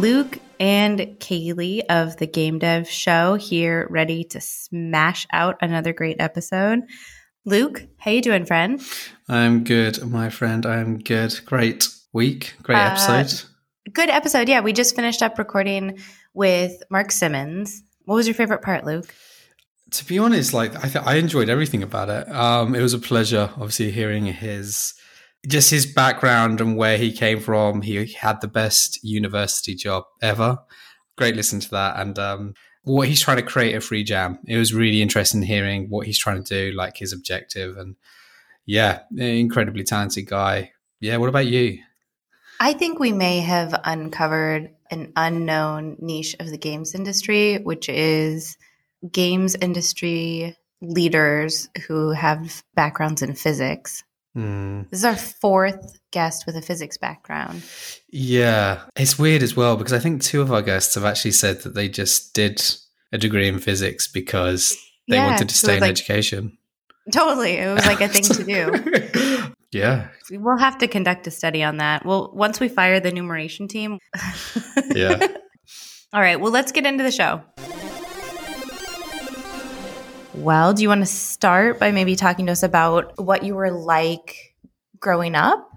Luke and Kaley of the Game Dev Show here, ready to smash out another great episode. Luke, how you doing, friend? I'm good, my friend. I'm good. Great week, great uh, episode. Good episode. Yeah, we just finished up recording with Mark Simmons. What was your favorite part, Luke? To be honest, like I, th- I enjoyed everything about it. Um, it was a pleasure, obviously, hearing his just his background and where he came from. He had the best university job ever. Great listen to that. And um, what he's trying to create a Freejam. It was really interesting hearing what he's trying to do, like his objective. And yeah, incredibly talented guy. Yeah, what about you? I think we may have uncovered an unknown niche of the games industry, which is games industry leaders who have backgrounds in physics Mm. This is our fourth guest with a physics background. Yeah, it's weird as well because I think two of our guests have actually said that they just did a degree in physics because they yeah, wanted to stay in like, education. Totally. It was like a thing to do. yeah. We'll have to conduct a study on that. Well, once we fire the numeration team. yeah. All right. Well, let's get into the show. Well, do you want to start by maybe talking to us about what you were like growing up?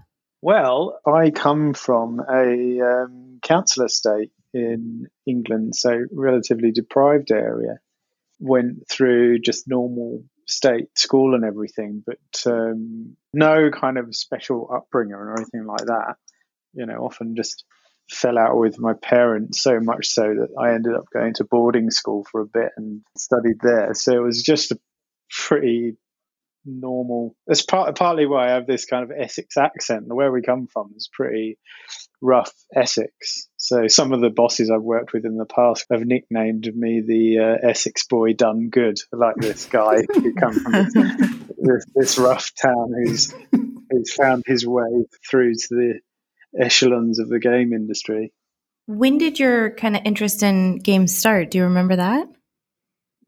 Well, I come from a um, council estate in England, so relatively deprived area. Went through just normal state school and everything, but um, no kind of special upbringing or anything like that. You know, often just fell out with my parents so much so that I ended up going to boarding school for a bit and studied there. So it was just a pretty normal. That's part, partly why I have this kind of Essex accent. Where we come from is pretty rough Essex. So some of the bosses I've worked with in the past have nicknamed me the uh, Essex boy done good, like this guy who comes from this, this, this rough town who's who's found his way through to the echelons of the game industry. When did your kind of interest in games start? Do you remember that?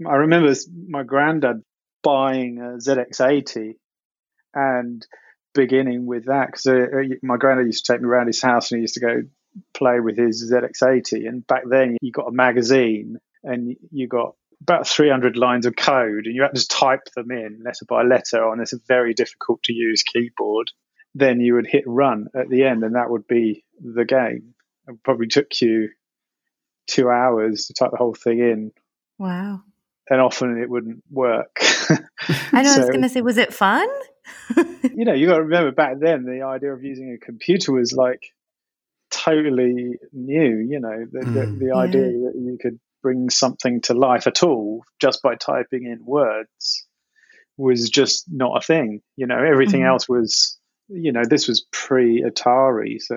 I remember my granddad buying a ZX80 and beginning with that because uh, uh, my granddad used to take me around his house and he used to go play with his ZX80. And back then, you got a magazine and you got about 300 lines of code and you had to type them in letter by letter on this very difficult to use keyboard then you would hit run at the end, and that would be the game. It probably took you two hours to type the whole thing in. Wow. And often it wouldn't work. I know. so, I was going to say, was it fun? you know, you got to remember back then the idea of using a computer was like totally new. You know, the, mm. the, the idea yeah. that you could bring something to life at all just by typing in words was just not a thing. You know, everything mm. else was you know, this was pre Atari. So,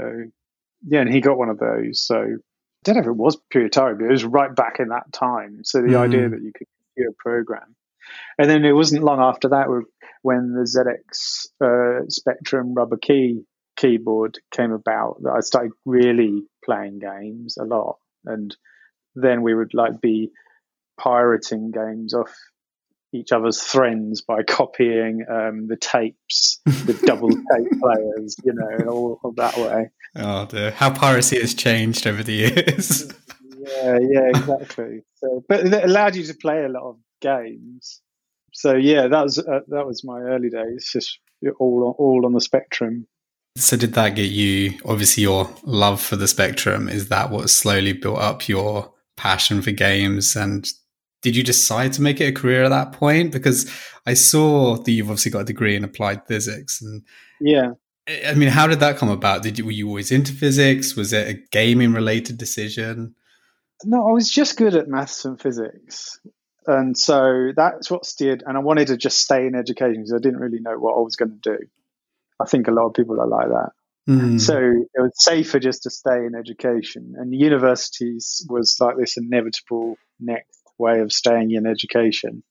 yeah, and he got one of those. So, I don't know if it was pre Atari, but it was right back in that time. So, the mm. idea that you could do a program. And then it wasn't long after that when the ZX uh, Spectrum rubber key keyboard came about that I started really playing games a lot. And then we would like be pirating games off each other's friends by copying um, the tapes, the double tape players, you know, all, all that way. Oh dear, how piracy has changed over the years. yeah, yeah, exactly. So, but it allowed you to play a lot of games. So yeah, that was uh, that was my early days, just all all on the spectrum. So did that get you? Obviously, your love for the spectrum is that what slowly built up your passion for games and did you decide to make it a career at that point? Because I saw that you've obviously got a degree in applied physics, and yeah, I mean, how did that come about? Did you were you always into physics? Was it a gaming related decision? No, I was just good at maths and physics, and so that's what steered. And I wanted to just stay in education because I didn't really know what I was going to do. I think a lot of people are like that. Mm. So it was safer just to stay in education, and universities was like this inevitable next way of staying in education.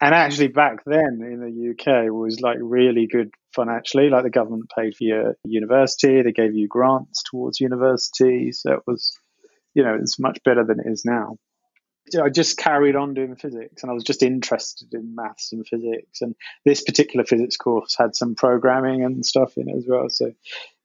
And actually, back then in the UK was like really good financially. Like the government paid for your university, they gave you grants towards university, so it was, you know, it's much better than it is now. I just carried on doing physics, and I was just interested in maths and physics. And this particular physics course had some programming and stuff in it as well. So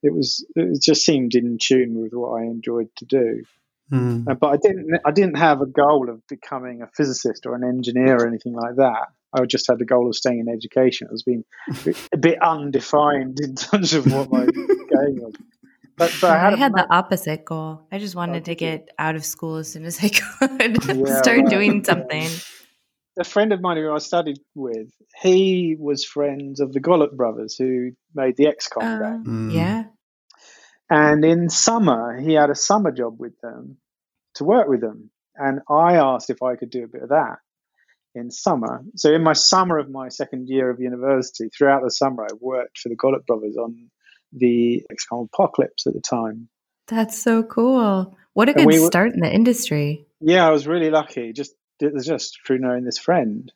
it was it just seemed in tune with what I enjoyed to do. Mm. Uh, but I didn't I didn't have a goal of becoming a physicist or an engineer or anything like that. I just had the goal of staying in education. It was being a bit undefined in terms of what my game was. But, but I had, I had the opposite goal. I just wanted to get out of school as soon as I could, yeah, start doing something. A friend of mine who I studied with, he was friends of the Gollop brothers who made the XCOM uh, game. Mm. Yeah. And in summer, he had a summer job with them to work with them. And I asked if I could do a bit of that in summer. So in my summer of my second year of university, throughout the summer, I worked for the Gollop brothers on the XCOM Apocalypse at the time. That's so cool. What a good we start in the industry. Yeah, I was really lucky. Just it was just through knowing this friend.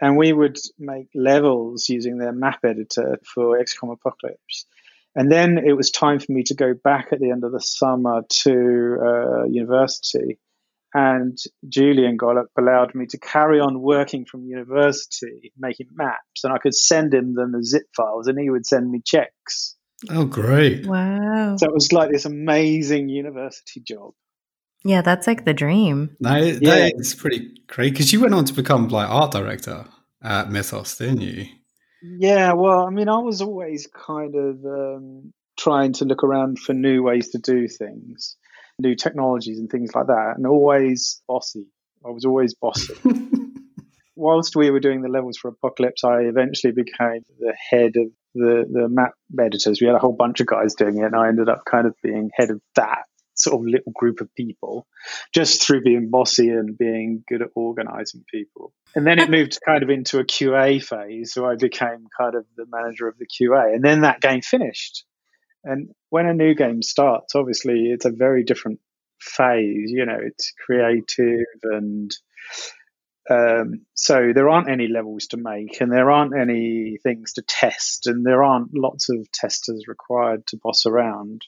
And we would make levels using their map editor for XCOM Apocalypse. And then it was time for me to go back at the end of the summer to uh, university. And Julian Gollop allowed me to carry on working from university, making maps. And I could send him them as zip files, and he would send me checks. Oh, great. Wow. So it was like this amazing university job. Yeah, that's like the dream. That, that yeah. is pretty great because you went on to become like art director at Mythos, didn't you? Yeah, well, I mean, I was always kind of um, trying to look around for new ways to do things, new technologies and things like that, and always bossy. I was always bossy. Whilst we were doing the levels for Apocalypse, I eventually became the head of the, the map editors. We had a whole bunch of guys doing it, and I ended up kind of being head of that sort of little group of people just through being bossy and being good at organizing people. And then it moved kind of into a QA phase. So I became kind of the manager of the QA. And then that game finished. And when a new game starts, obviously it's a very different phase. You know, it's creative and um, so there aren't any levels to make, and there aren't any things to test, and there aren't lots of testers required to boss around.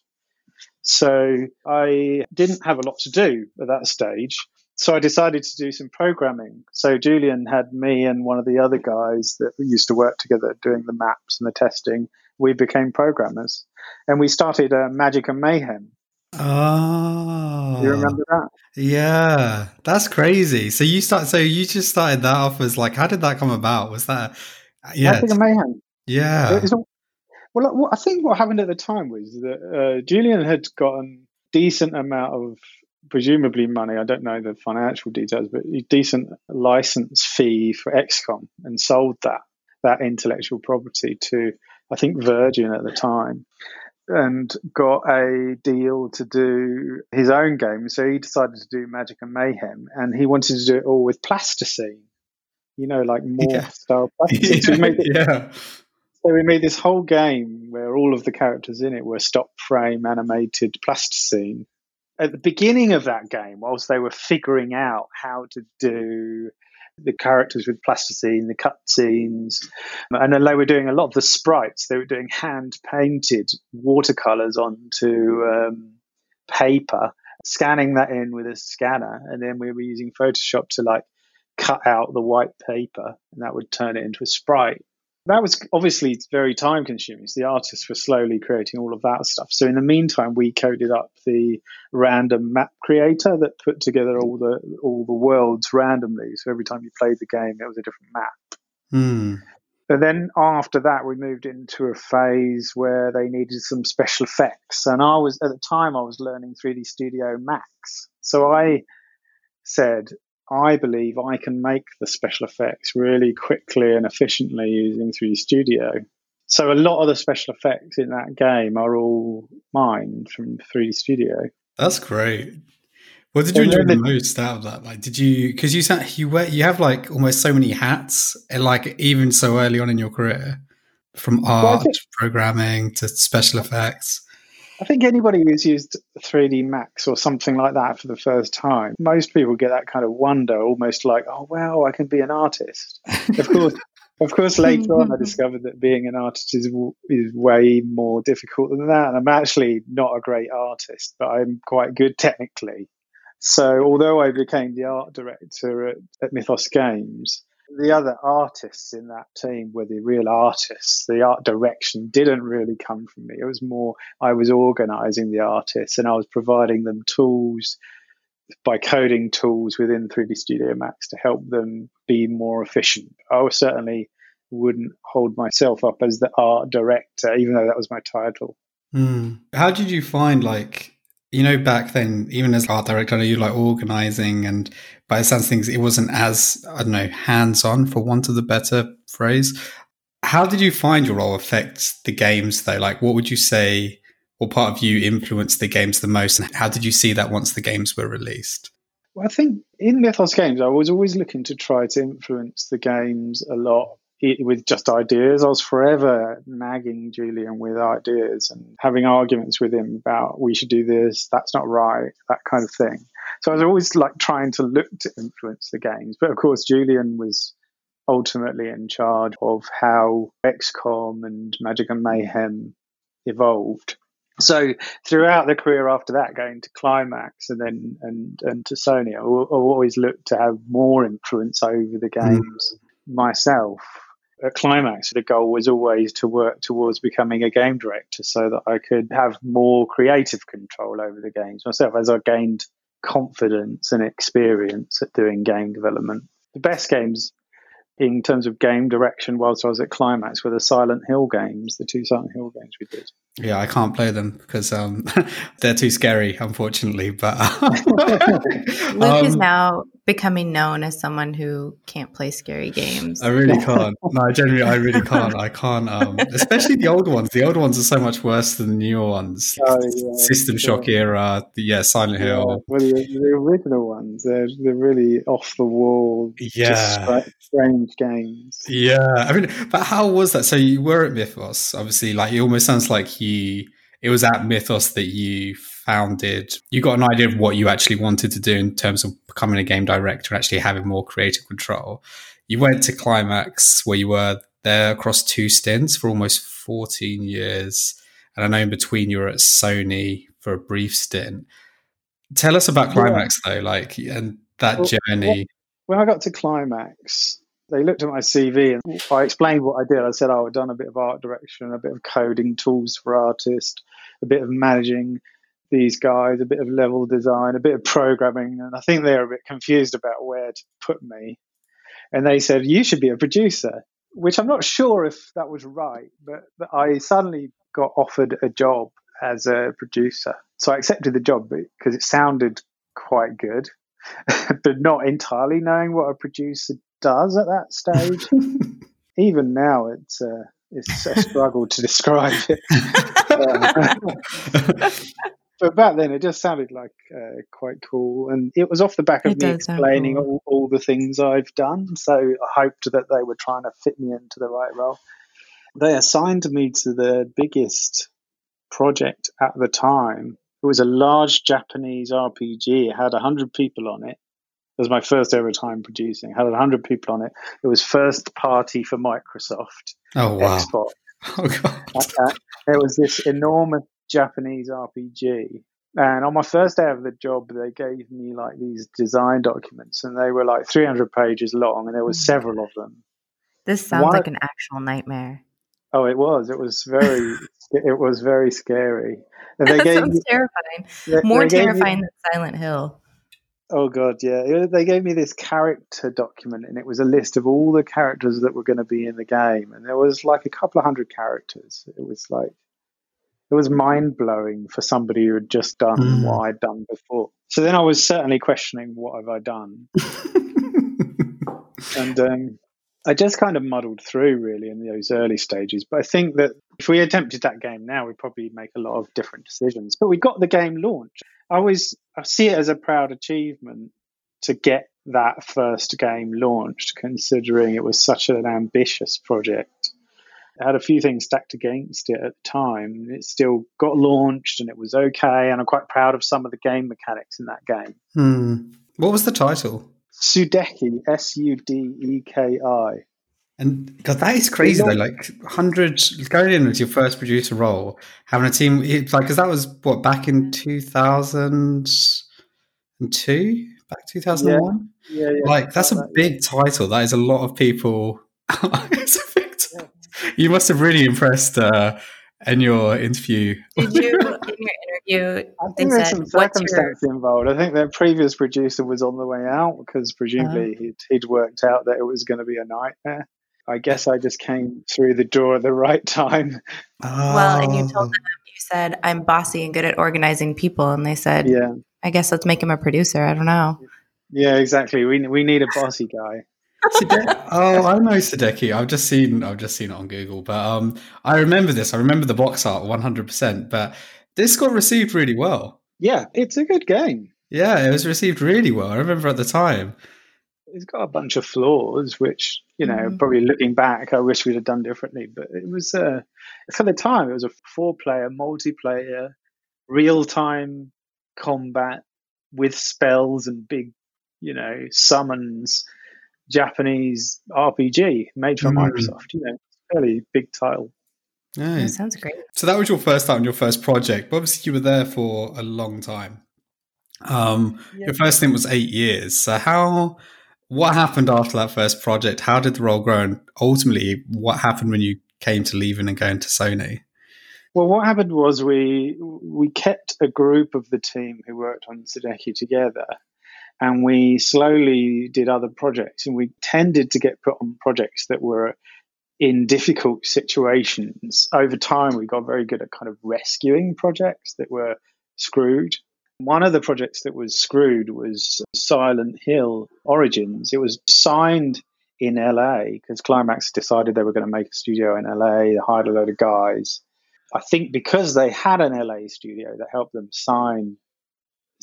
So I didn't have a lot to do at that stage. So I decided to do some programming. So Julian had me and one of the other guys that used to work together doing the maps and the testing. We became programmers, and we started uh, Magic and Mayhem. Oh, you remember that? Yeah, that's crazy. So you start. So you just started that off as like, how did that come about? Was that yeah? Magic and Mayhem. Yeah. Well, I think what happened at the time was that uh, Julian had gotten decent amount of presumably money. I don't know the financial details, but a decent license fee for XCOM and sold that that intellectual property to I think Virgin at the time and got a deal to do his own game. So he decided to do Magic and Mayhem, and he wanted to do it all with plasticine. You know, like more yeah. style plasticine. yeah. So yeah. So we made this whole game where all of the characters in it were stop frame animated plasticine. At the beginning of that game, whilst they were figuring out how to do the characters with plasticine, the cutscenes, and then they were doing a lot of the sprites. They were doing hand painted watercolors onto um, paper, scanning that in with a scanner, and then we were using Photoshop to like cut out the white paper, and that would turn it into a sprite that was obviously very time consuming. So the artists were slowly creating all of that stuff. So in the meantime, we coded up the random map creator that put together all the all the worlds randomly. So every time you played the game, it was a different map. Mm. But then after that, we moved into a phase where they needed some special effects, and I was at the time I was learning 3D Studio Max. So I said, I believe I can make the special effects really quickly and efficiently using 3D Studio. So a lot of the special effects in that game are all mine from 3D Studio. That's great. What did you enjoy the most out of that? Like, did you because you said you wear you have like almost so many hats, and like even so early on in your career, from art, well, programming to special effects. I think anybody who's used 3D Max or something like that for the first time, most people get that kind of wonder, almost like, oh, wow, I can be an artist. of course. Of course, later on, I mm-hmm. discovered that being an artist is, is way more difficult than that. And I'm actually not a great artist, but I'm quite good technically. So, although I became the art director at, at Mythos Games, the other artists in that team were the real artists. The art direction didn't really come from me. It was more I was organizing the artists and I was providing them tools by coding tools within 3D Studio Max to help them be more efficient. I was certainly wouldn't hold myself up as the art director, even though that was my title. Mm. How did you find like you know, back then, even as art director, you like organizing, and by the sense things, it wasn't as I don't know hands on, for want of the better phrase. How did you find your role affect the games, though? Like, what would you say, or part of you influenced the games the most, and how did you see that once the games were released? Well, I think in Mythos games, I was always looking to try to influence the games a lot with just ideas. I was forever nagging Julian with ideas and having arguments with him about we should do this, that's not right, that kind of thing. So I was always like trying to look to influence the games. But of course, Julian was ultimately in charge of how XCOM and Magic and Mayhem evolved. So throughout the career after that, going to Climax and then and and to Sony, I, I always looked to have more influence over the mm. games mm. myself at Climax, the goal was always to work towards becoming a game director so that I could have more creative control over the games myself as I gained confidence and experience at doing game development. The best games in terms of game direction whilst I was at Climax were the Silent Hill games, the two Silent Hill games we did. Yeah, I can't play them because um, they're too scary, unfortunately. But Luke um, is now becoming known as someone who can't play scary games. I really can't. No, I genuinely, I really can't. I can't. Um, especially the old ones. The old ones are so much worse than the newer ones. Oh, yeah, System Shock era. The, yeah, Silent yeah. Hill. Well, the, the, original ones, they're they're really off the wall. Yeah, strange games. Yeah, I mean, but how was that? So you were at Mythos, obviously. Like, it almost sounds like you it was at Mythos that you founded. You got an idea of what you actually wanted to do in terms of becoming a game director and actually having more creative control. You went to Climax where you were there across two stints for almost 14 years. And I know in between you were at Sony for a brief stint. Tell us about Climax yeah. though, like and that well, journey. When I got to Climax, they looked at my CV and I explained what I did. I said, oh, I've done a bit of art direction, a bit of coding tools for artists, a bit of managing these guys, a bit of level design, a bit of programming. And I think they were a bit confused about where to put me. And they said, you should be a producer, which I'm not sure if that was right, but, but I suddenly got offered a job as a producer. So I accepted the job because it sounded quite good, but not entirely knowing what a producer does at that stage. Even now, it's uh, it's a struggle to describe it. but back then, it just sounded like uh, quite cool, and it was off the back of it me explaining cool. all, all the things I've done. So I hoped that they were trying to fit me into the right role. They assigned me to the biggest project at the time. It was a large Japanese RPG. It had 100 people on it. It was my first ever time producing. It had 100 people on it. It was first party for Microsoft. Oh, wow. Xbox. Oh, God. Uh, it was this enormous Japanese RPG. And on my first day of the job, they gave me like these design documents, and they were like 300 pages long, and there were hmm. several of them. This sounds One, like an actual nightmare. Oh, it was. It was very. it was very scary. And they that gave sounds me, terrifying. They, More they terrifying me, than Silent Hill. Oh god, yeah. They gave me this character document, and it was a list of all the characters that were going to be in the game, and there was like a couple of hundred characters. It was like it was mind blowing for somebody who had just done mm. what I'd done before. So then I was certainly questioning what have I done, and um, I just kind of muddled through really in those early stages. But I think that if we attempted that game now, we'd probably make a lot of different decisions. But we got the game launched. I always I see it as a proud achievement to get that first game launched, considering it was such an ambitious project. It had a few things stacked against it at the time. It still got launched and it was okay. And I'm quite proud of some of the game mechanics in that game. Hmm. What was the title? Sudeki, S U D E K I. And because that is crazy though, like hundred going in as your first producer role, having a team, like because that was what back in two thousand and two, back 2001. Yeah, yeah. Like that's a big title. That is a lot of people. it's a big title. You must have really impressed uh, in your interview. Did you in your interview? I think there's some circumstance your... involved. I think their previous producer was on the way out because presumably uh, he'd, he'd worked out that it was going to be a nightmare. I guess I just came through the door at the right time. Oh. Well, and you told them you said I'm bossy and good at organizing people, and they said, "Yeah, I guess let's make him a producer." I don't know. Yeah, exactly. We we need a bossy guy. oh, I know Sudeki. I've just seen I've just seen it on Google, but um, I remember this. I remember the box art 100. percent But this got received really well. Yeah, it's a good game. Yeah, it was received really well. I remember at the time. It's got a bunch of flaws, which you know, mm. probably looking back, I wish we'd have done differently. But it was uh, for the time, it was a four-player multiplayer, real-time combat with spells and big, you know, summons Japanese RPG made for mm. Microsoft. You know, fairly big title. Yeah. That sounds great. So that was your first time, your first project. But obviously, you were there for a long time. Um, yeah. Your first thing was eight years. So how? What happened after that first project? How did the role grow? And ultimately, what happened when you came to leaving and going to Sony? Well, what happened was we we kept a group of the team who worked on Sudeki together, and we slowly did other projects and we tended to get put on projects that were in difficult situations over time we got very good at kind of rescuing projects that were screwed one of the projects that was screwed was silent hill origins it was signed in la because climax decided they were going to make a studio in la they hired a load of guys i think because they had an la studio that helped them sign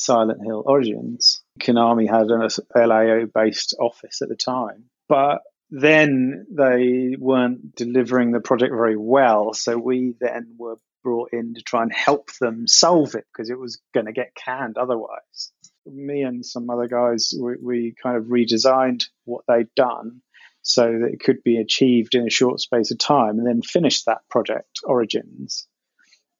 Silent Hill Origins. Konami had an LAO based office at the time. But then they weren't delivering the project very well. So we then were brought in to try and help them solve it because it was going to get canned otherwise. Me and some other guys, we, we, kind of redesigned what they'd done so that it could be achieved in a short space of time and then finished that project, Origins.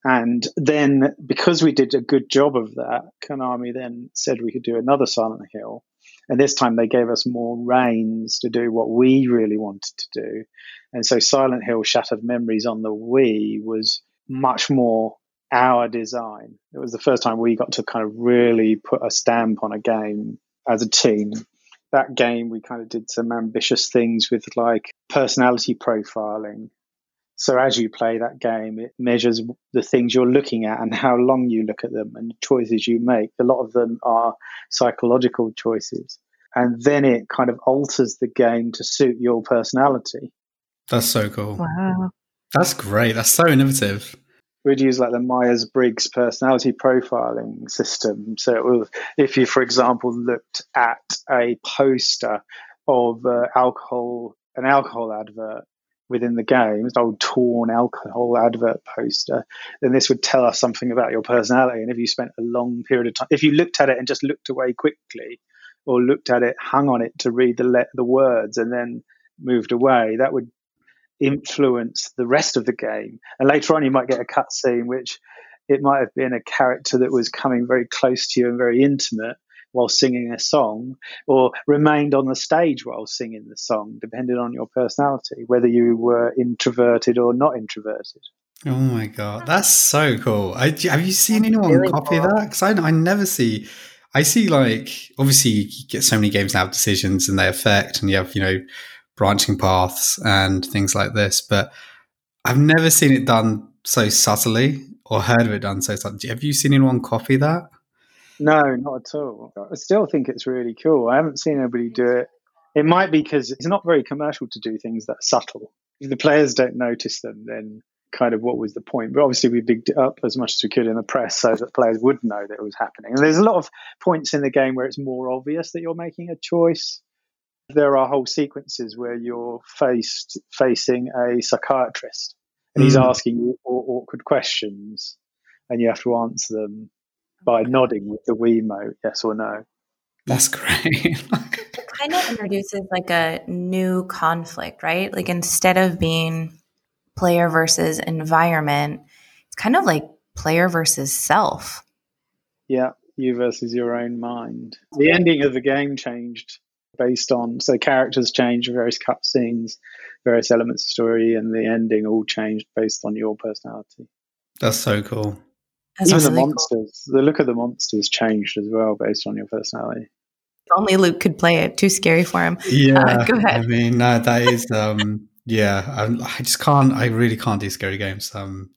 And then, because we did a good job of that, Konami then said we could do another Silent Hill. And this time they gave us more reins to do what we really wanted to do. And so Silent Hill Shattered Memories on the Wii was much more our design. It was the first time we got to kind of really put a stamp on a game as a team. That game, we kind of did some ambitious things with like personality profiling so as you play that game, it measures the things you're looking at and how long you look at them and the choices you make. A lot of them are psychological choices. And then it kind of alters the game to suit your personality. That's so cool. Wow. That's great. That's so innovative. We'd use like the Myers Briggs personality profiling system. So it was, if you, for example, looked at a poster of uh, alcohol, an alcohol advert, within the game, an old torn alcohol advert poster, then this would tell us something about your personality. And if you spent a long period of time, if you looked at it and just looked away quickly, or looked at it, hung on it to read the le- the words, and then moved away, that would influence the rest of the game. And later on, you might get a cutscene which it might have been a character that was coming very close to you and very intimate, while singing a song or remained on the stage while singing the song, depending on your personality, whether you were introverted or not introverted. Oh my god, that's so cool! I, have you seen anyone really copy cool. that? Because I, I never see. I see like obviously you get so many games now have decisions and they affect, and you have you know branching paths and things like this, but I've never seen it done so subtly or heard of it done so subtly. Have you seen anyone copy that? No, not at all. I still think it's really cool. I haven't seen anybody do it. It might be because it's not very commercial to do things that subtle. If the players don't notice them, then kind of what was the point? But obviously, we bigged it up as much as we could in the press so that players would know that it was happening. And there's a lot of points in the game where it's more obvious that you're making a choice. There are whole sequences where you're faced facing a psychiatrist, and he's mm. asking you awkward questions, and you have to answer them by nodding with the Wiimote, yes or no. That's great. it kind of introduces like a new conflict, right? Like instead of being player versus environment, it's kind of like player versus self. Yeah, you versus your own mind. The ending of the game changed based on so characters change, various cutscenes, various elements of story, and the ending all changed based on your personality. That's so cool. That's Even really the cool. monsters, the look of the monsters changed as well based on your personality. Only Luke could play it. Too scary for him. Yeah, go ahead. I mean, no, that is, um, yeah, I, I just can't. I really can't do scary games. Um,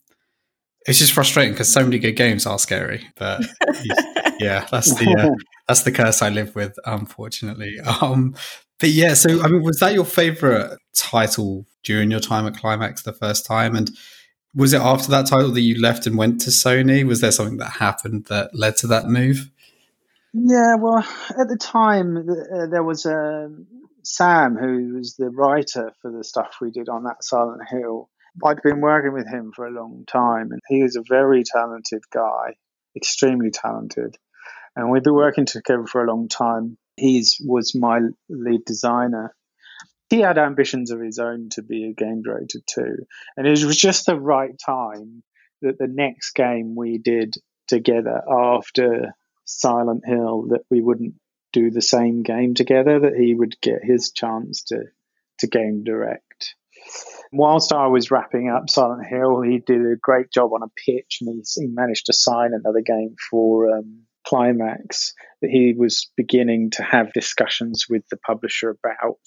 it's just frustrating because so many good games are scary, but yeah, that's the uh, that's the curse I live with, unfortunately. Um, but yeah, so I mean, was that your favorite title during your time at Climax the first time? And was it after that title that you left and went to Sony? Was there something that happened that led to that move? Yeah, well, at the time, uh, there was um, Sam, who was the writer for the stuff we did on that Silent Hill. I'd been working with him for a long time, and he was a very talented guy, extremely talented. And we'd been working together for a long time. He was my lead designer. He had ambitions of his own to be a game director too. And it was just the right time that the next game we did together after Silent Hill that we wouldn't do the same game together, that he would get his chance to, to game direct. Whilst I was wrapping up Silent Hill, he did a great job on a pitch and he, he managed to sign another game for um, Climax that he was beginning to have discussions with the publisher about.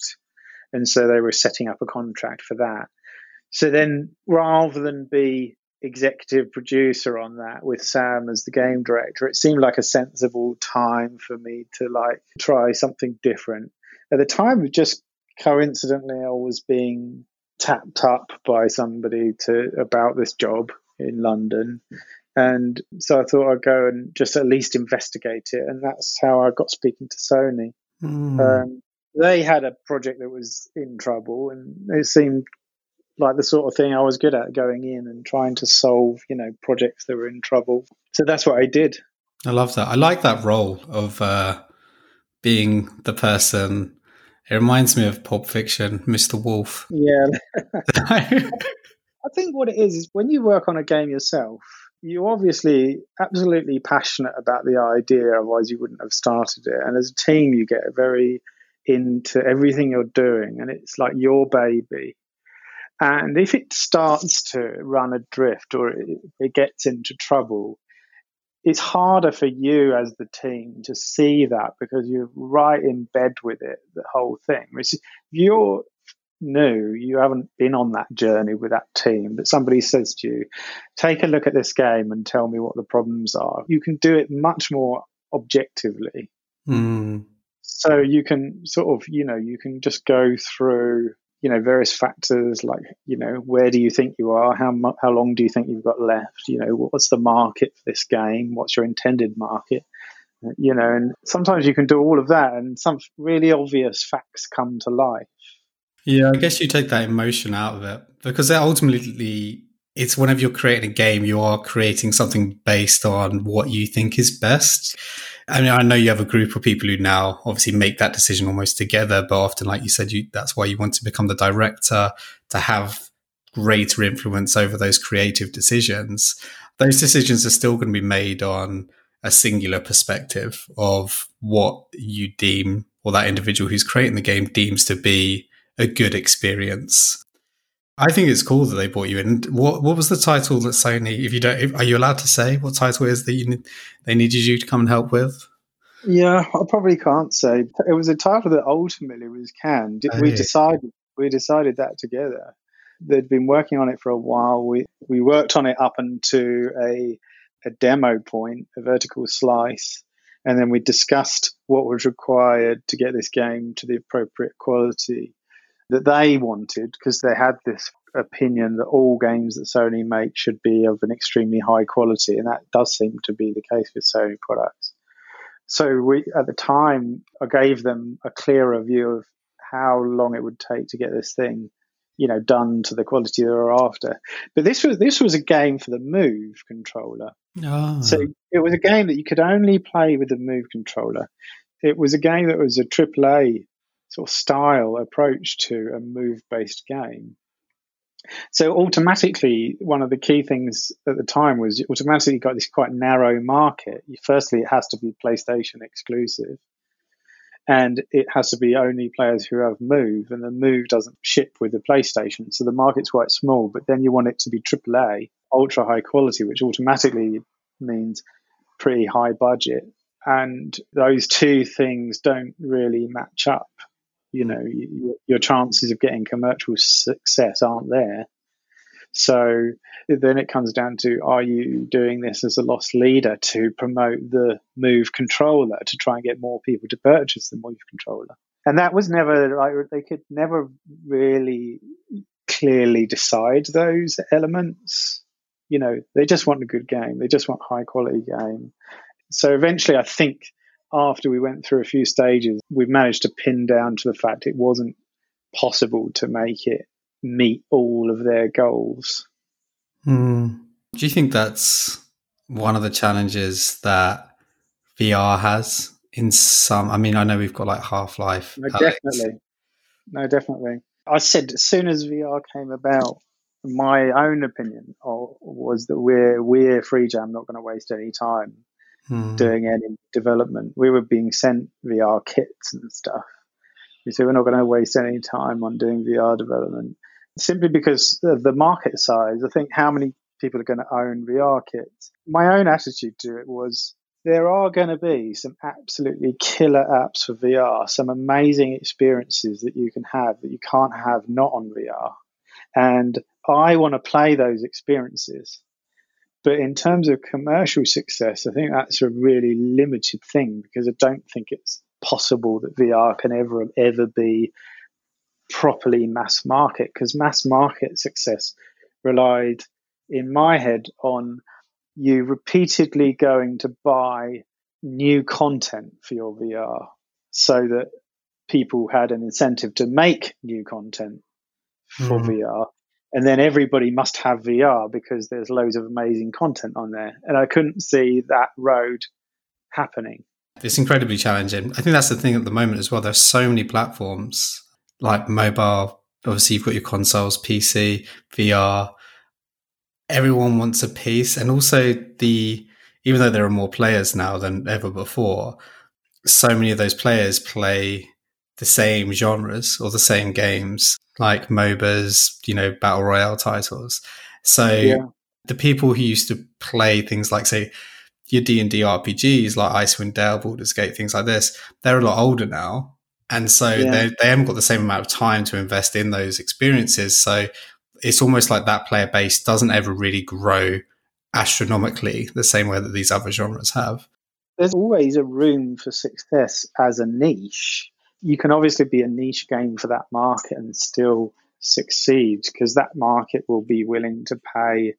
And so they were setting up a contract for that. So then, rather than be executive producer on that with Sam as the game director, it seemed like a sensible time for me to like try something different. At the time, just coincidentally, I was being tapped up by somebody to about this job in London. And so I thought I'd go and just at least investigate it. And that's how I got speaking to Sony. Mm. Um, they had a project that was in trouble, and it seemed like the sort of thing I was good at going in and trying to solve, you know, projects that were in trouble. So that's what I did. I love that. I like that role of uh, being the person. It reminds me of Pulp Fiction, Mr. Wolf. Yeah. I think what it is is when you work on a game yourself, you're obviously absolutely passionate about the idea, otherwise you wouldn't have started it. And as a team, you get very into everything you're doing, and it's like your baby. And if it starts to run adrift or it, it gets into trouble, it's harder for you as the team to see that because you're right in bed with it, the whole thing. Which If you're new, you haven't been on that journey with that team, but somebody says to you, take a look at this game and tell me what the problems are, you can do it much more objectively. Mm. So you can sort of, you know, you can just go through you know various factors like you know where do you think you are? How mu- how long do you think you've got left? You know what's the market for this game? What's your intended market? Uh, you know and sometimes you can do all of that and some really obvious facts come to life. Yeah, I guess you take that emotion out of it because ultimately it's whenever you're creating a game, you are creating something based on what you think is best. I mean, I know you have a group of people who now obviously make that decision almost together, but often, like you said, you, that's why you want to become the director to have greater influence over those creative decisions. Those decisions are still going to be made on a singular perspective of what you deem or that individual who's creating the game deems to be a good experience. I think it's cool that they brought you in. What what was the title that Sony? If you don't, if, are you allowed to say what title it is that you they needed you to come and help with? Yeah, I probably can't say. It was a title that ultimately was canned. Oh, we yeah. decided we decided that together. They'd been working on it for a while. We we worked on it up into a a demo point, a vertical slice, and then we discussed what was required to get this game to the appropriate quality that they wanted because they had this opinion that all games that Sony make should be of an extremely high quality, and that does seem to be the case with Sony products. So we, at the time, I gave them a clearer view of how long it would take to get this thing, you know, done to the quality they were after. But this was this was a game for the Move controller. Oh. So it was a game that you could only play with the Move controller. It was a game that was a AAA sort of style approach to a move based game. So automatically, one of the key things at the time was automatically got this quite narrow market. Firstly, it has to be PlayStation exclusive, and it has to be only players who have Move, and the Move doesn't ship with the PlayStation, so the market's quite small. But then you want it to be AAA, ultra high quality, which automatically means pretty high budget, and those two things don't really match up you know you, your chances of getting commercial success aren't there. So then it comes down to are you doing this as a loss leader to promote the move controller to try and get more people to purchase the move controller? And that was never like they could never really clearly decide those elements. You know they just want a good game. They just want high quality game. So eventually i think after we went through a few stages, we've managed to pin down to the fact it wasn't possible to make it meet all of their goals. Mm. Do you think that's one of the challenges that VR has in some? I mean, I know we've got like Half Life. No, definitely. No, definitely. I said as soon as VR came about, my own opinion was that we're we're Freejam not going to waste any time mm. doing any development. We were being sent VR kits and stuff. We said we're not going to waste any time on doing VR development simply because of the market size. I think how many people are going to own VR kits. My own attitude to it was there are going to be some absolutely killer apps for VR, some amazing experiences that you can have that you can't have not on VR. And I want to play those experiences. But in terms of commercial success, I think that's a really limited thing because I don't think it's possible that VR can ever ever be properly mass market because mass market success relied in my head on you repeatedly going to buy new content for your VR so that people had an incentive to make new content for mm. VR and then everybody must have VR because there's loads of amazing content on there. And I couldn't see that road happening. It's incredibly challenging. I think that's the thing at the moment as well. There's so many platforms like mobile. Obviously, you've got your consoles, PC, VR. Everyone wants a piece, and also the even though there are more players now than ever before, so many of those players play the same genres or the same games like MOBAs, you know, battle royale titles. So yeah. the people who used to play things like, say, your D and D RPGs like Icewind Dale, Baldur's Gate, things like this, they're a lot older now, and so yeah. they they haven't got the same amount of time to invest in those experiences. So it's almost like that player base doesn't ever really grow astronomically the same way that these other genres have. There's always a room for success as a niche you can obviously be a niche game for that market and still succeed because that market will be willing to pay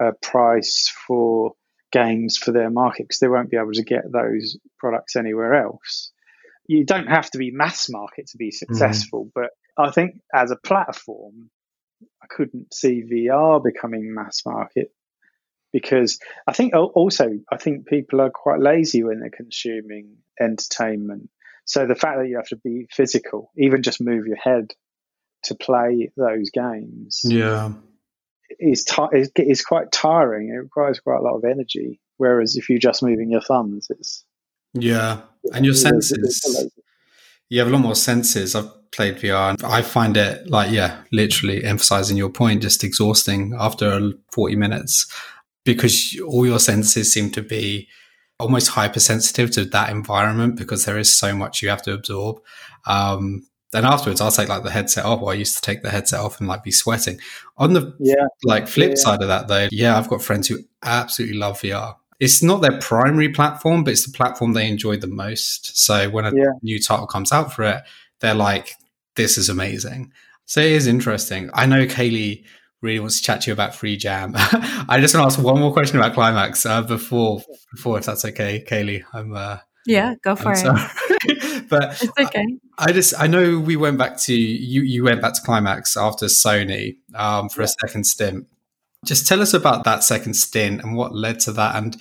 a price for games for their market because they won't be able to get those products anywhere else. You don't have to be mass market to be mm-hmm. successful, mm. but I think as a platform, I couldn't see VR becoming mass market because I think also I think people are quite lazy when they're consuming entertainment so the fact that you have to be physical, even just move your head to play those games, yeah, is t- is, is quite tiring. It requires quite a lot of energy. Whereas if you're just moving your thumbs, it's yeah, and your senses. You have a lot more senses. I've played VR and I find it like, yeah, literally emphasizing your point, just exhausting after 40 minutes because all your senses seem to be almost hypersensitive to that environment because there is so much you have to absorb. Um, then afterwards, I'll take like the headset off. Well, I used to take the headset off and like be sweating. On the yeah. like flip yeah. side of that, though, yeah, I've got friends who absolutely love VR. It's not their primary platform, but it's the platform they enjoy the most. So when a yeah. new title comes out for it, they're like, "This is amazing." So it is interesting. I know Kaley really wants to chat to you about Freejam. I just want to ask one more question about climax uh, before before if that's okay, Kaley. I'm uh, yeah, go for I'm it. but it's okay. I, I, just I know we went back to you. You went back to climax after Sony um, for yeah. a second stint. Just tell us about that second stint and what led to that. And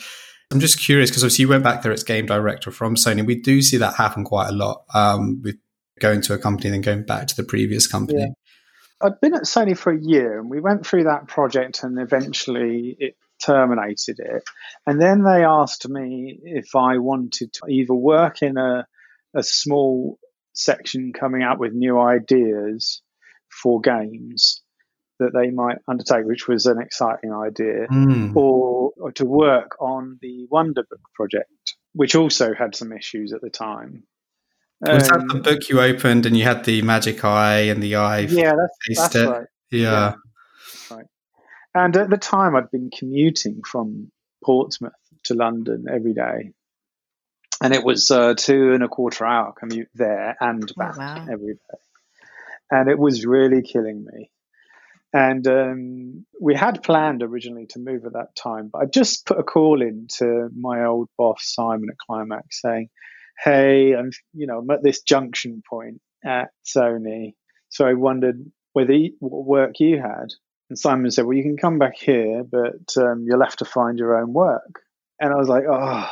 I'm just curious because obviously you went back there as game director from Sony. We do see that happen quite a lot um, with going to a company and then going back to the previous company. Yeah. I'd been at Sony for a year and we went through that project and eventually it terminated it. And then they asked me if I wanted to either work in a, a small section coming out with new ideas for games that they might undertake, which was an exciting idea, mm. or, or, to work on the Wonderbook project, which also had some issues at the time. Was um, that the book you opened and you had the magic eye and the eye? Yeah, that's, that's right. Yeah. yeah. Right. And at the time, I'd been commuting from Portsmouth to London every day. And it was a two and a quarter hour commute there and oh, back oh, wow. every day. And it was really killing me. And um, we had planned originally to move at that time, but I just put a call in to my old boss, Simon at Climax, saying, Hey, I'm, you know, I'm at this junction point at Sony. So I wondered whether what work you had. And Simon said, Well, you can come back here, but um, you'll have to find your own work. And I was like, Oh,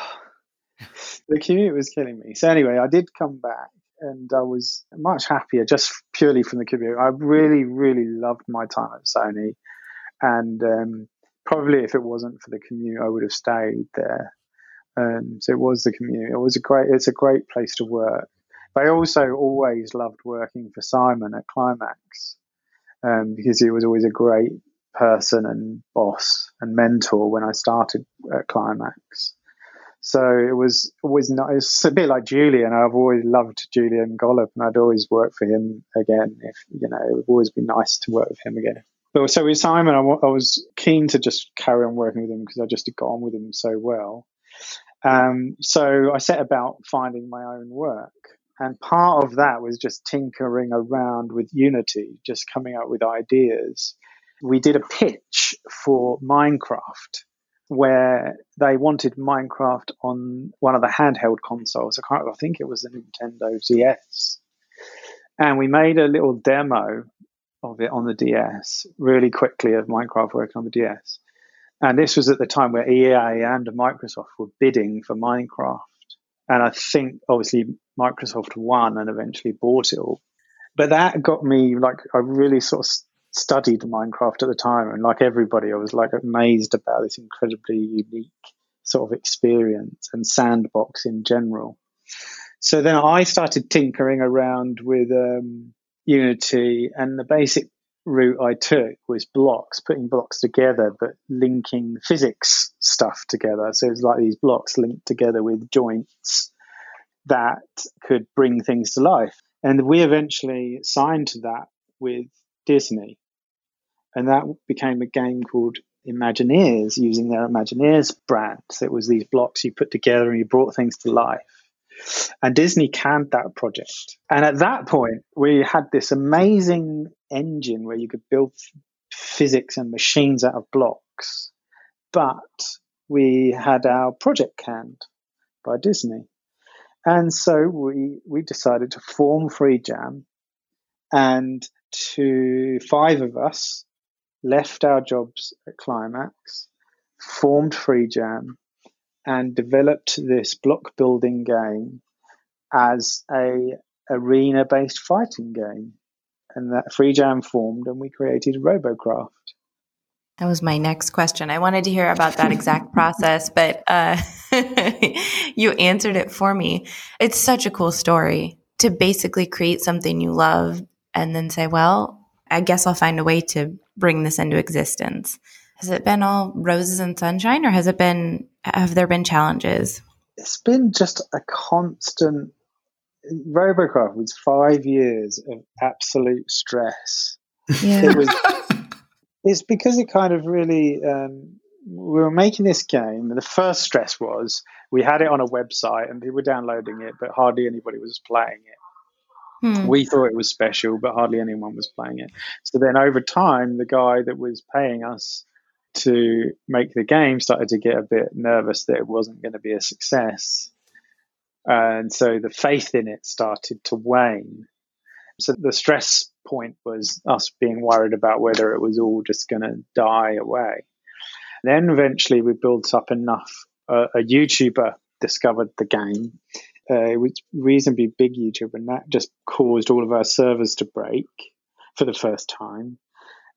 the commute was killing me. So anyway, I did come back and I was much happier just purely from the commute. I really, really loved my time at Sony, and um, probably if it wasn't for the commute, I would have stayed there. Um, so it was the commute. It was a great. It's a great place to work. But I also always loved working for Simon at Climax um, because he was always a great person and boss and mentor when I started at Climax. So it was always nice. It's a bit like Julian. I've always loved Julian Gollop, and I'd always work for him again. If you know, it would always be nice to work with him again. But so with Simon, I, w- I was keen to just carry on working with him because I just got on with him so well. Um, so I set about finding my own work. And part of that was just tinkering around with Unity, just coming up with ideas. We did a pitch for Minecraft where they wanted Minecraft on one of the handheld consoles. I, I think it was the Nintendo DS. And we made a little demo of it on the DS really quickly of Minecraft working on the DS. And this was at the time where EA and Microsoft were bidding for Minecraft. And I think obviously Microsoft won and eventually bought it all. But that got me like I really sort of studied Minecraft at the time, and like everybody, I was like amazed about this incredibly unique sort of experience and sandbox in general. So then I started tinkering around with um, Unity, and the basic route I took was blocks, putting blocks together, but linking physics stuff together. So it was like these blocks linked together with joints that could bring things to life. And we eventually signed to that with Disney and that became a game called Imagineers using their Imagineers brand. So it was these blocks you put together and you brought things to life. And Disney canned that project. And at that point, we had this amazing engine where you could build physics and machines out of blocks. But we had our project canned by Disney. And so we, we decided to form Freejam and to five of us left our jobs at Climax, formed Freejam, and developed this block building game as a arena based fighting game. And that Freejam formed, and we created Robocraft. That was my next question. I wanted to hear about that exact process, but uh, you answered it for me. It's such a cool story to basically create something you love and then say, well, I guess I'll find a way to bring this into existence. Has it been all roses and sunshine or has it been, have there been challenges? It's been just a constant. Robocraft was five years of absolute stress. Yeah. It was, it's because it kind of really, um, we were making this game, and the first stress was we had it on a website and people were downloading it, but hardly anybody was playing it. Hmm. We thought it was special, but hardly anyone was playing it. So then over time, the guy that was paying us to make the game started to get a bit nervous that it wasn't going to be a success. And so the faith in it started to wane. So the stress point was us being worried about whether it was all just going to die away. Then eventually we built up enough. A YouTuber discovered the game uh, it was reasonably big YouTuber, and that just caused all of our servers to break. for the first time.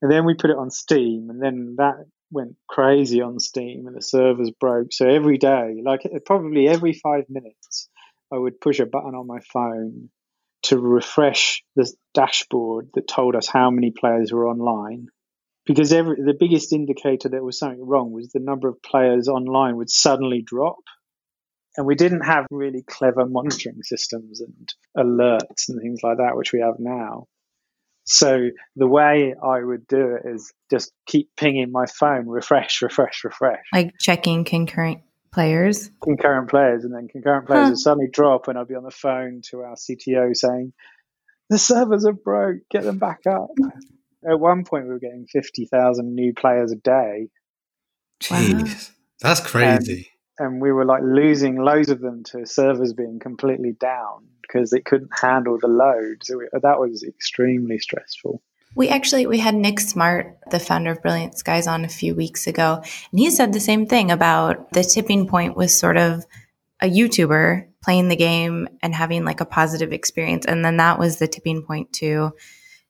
And then we put it on Steam, and then that went crazy on Steam, and the servers broke. So every day, like probably every five minutes, I would push a button on my phone to refresh the dashboard that told us how many players were online. Because every, the biggest indicator that was something wrong was the number of players online would suddenly drop. And we didn't have really clever monitoring systems and alerts and things like that, which we have now. So the way I would do it is just keep pinging my phone, refresh, refresh, refresh. Like checking concurrent players? Concurrent players, and then concurrent players huh. would suddenly drop, and I'd be on the phone to our CTO saying, "The servers are broke. Get them back up." At one point, we were getting fifty thousand new players a day. Jeez, wow. that's crazy. And, and we were like losing loads of them to servers being completely down because it couldn't handle the load. So we, that was extremely stressful. We actually we had Nick Smart, the founder of Brilliant Skies, on a few weeks ago, and he said the same thing about the tipping point was sort of a YouTuber playing the game and having like a positive experience, and then that was the tipping point to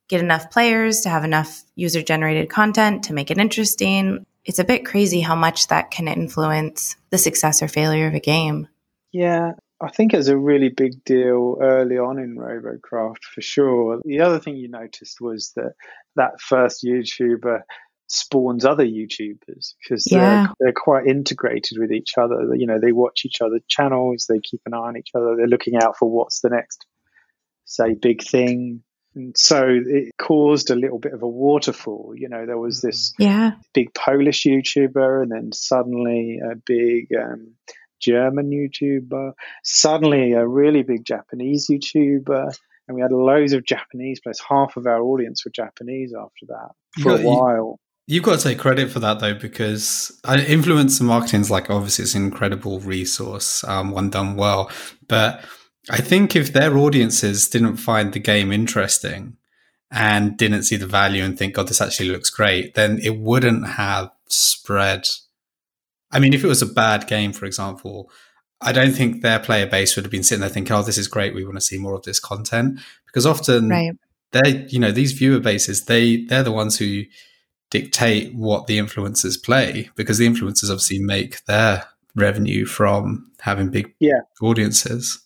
get enough players to have enough user generated content to make it interesting. It's a bit crazy how much that can influence the success or failure of a game. Yeah, I think it's a really big deal early on in Robocraft for sure. The other thing you noticed was that that first YouTuber spawns other YouTubers because yeah. they're, they're quite integrated with each other. You know, they watch each other's channels, they keep an eye on each other, they're looking out for what's the next, say, big thing. And so it caused a little bit of a waterfall. You know, there was this yeah. big Polish YouTuber, and then suddenly a big um, German YouTuber, suddenly a really big Japanese YouTuber, and we had loads of Japanese players. Half of our audience were Japanese after that for a while. You, have got to take credit for that though, because influencer marketing is like obviously it's an incredible resource, um, one done well. But I think if their audiences didn't find the game interesting and didn't see the value and think, God, this actually looks great, then it wouldn't have spread I mean, if it was a bad game, for example, I don't think their player base would have been sitting there thinking, "Oh, this is great. We want to see more of this content." Because often, right. they, you know, these viewer bases, they they're the ones who dictate what the influencers play because the influencers obviously make their revenue from having big yeah. audiences.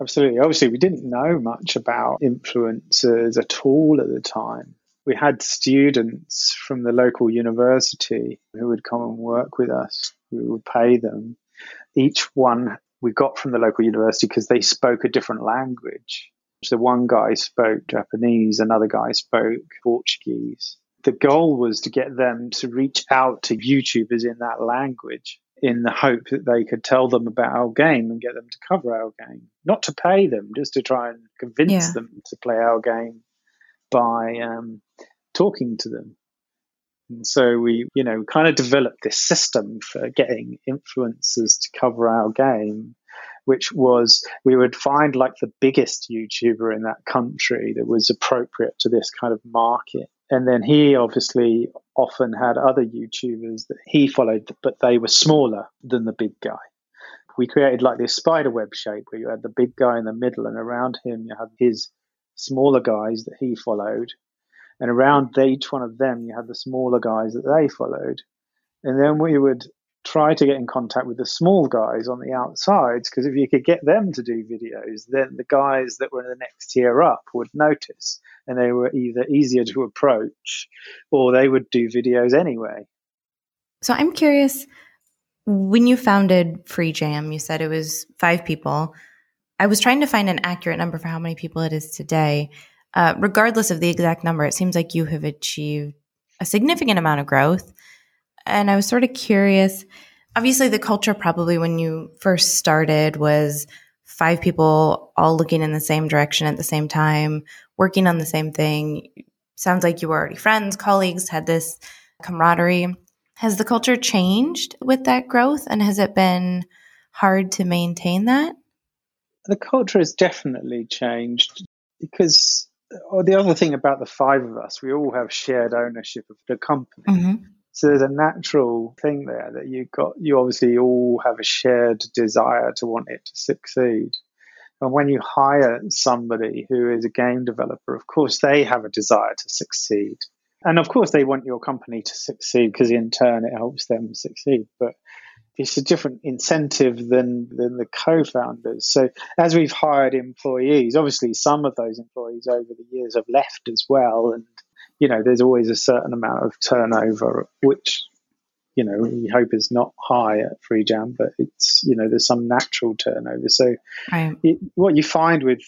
Absolutely. Obviously, we didn't know much about influencers at all at the time we had students from the local university who would come and work with us. We would pay them. Each one we got from the local university because they spoke a different language. So one guy spoke Japanese, another guy spoke Portuguese. The goal was to get them to reach out to YouTubers in that language in the hope that they could tell them about our game and get them to cover our game. Not to pay them, just to try and convince yeah. them to play our game by um, talking to them. And so we, you know, kind of developed this system for getting influencers to cover our game, which was we would find like the biggest YouTuber in that country that was appropriate to this kind of market. And then he obviously often had other YouTubers that he followed, but they were smaller than the big guy. We created like this spider web shape where you had the big guy in the middle, and around him you had his smaller guys that he followed. And around each one of them, you had the smaller guys that they followed. And then we would try to get in contact with the small guys on the outsides because if you could get them to do videos, then the guys that were in the next tier up would notice and they were either easier to approach or they would do videos anyway. So I'm curious when you founded Freejam, you said it was five people. I was trying to find an accurate number for how many people it is today. Uh, regardless of the exact number, it seems like you have achieved a significant amount of growth. And I was sort of curious. Obviously, the culture probably when you first started was five people all looking in the same direction at the same time, working on the same thing. Sounds like you were already friends, colleagues, had this camaraderie. Has the culture changed with that growth? And has it been hard to maintain that? the culture has definitely changed because or the other thing about the five of us, we all have shared ownership of the company. Mm-hmm. So there's a natural thing there that you got. You obviously all have a shared desire to want it to succeed, And when you hire somebody who is a game developer, of course, they have a desire to succeed. And of course, they want your company to succeed because in turn it helps them succeed. But it's a different incentive than, than the co founders. So, as we've hired employees, obviously, some of those employees over the years have left as well. And, you know, there's always a certain amount of turnover, which you know we hope is not high at freejam but it's you know there's some natural turnover so right. it, what you find with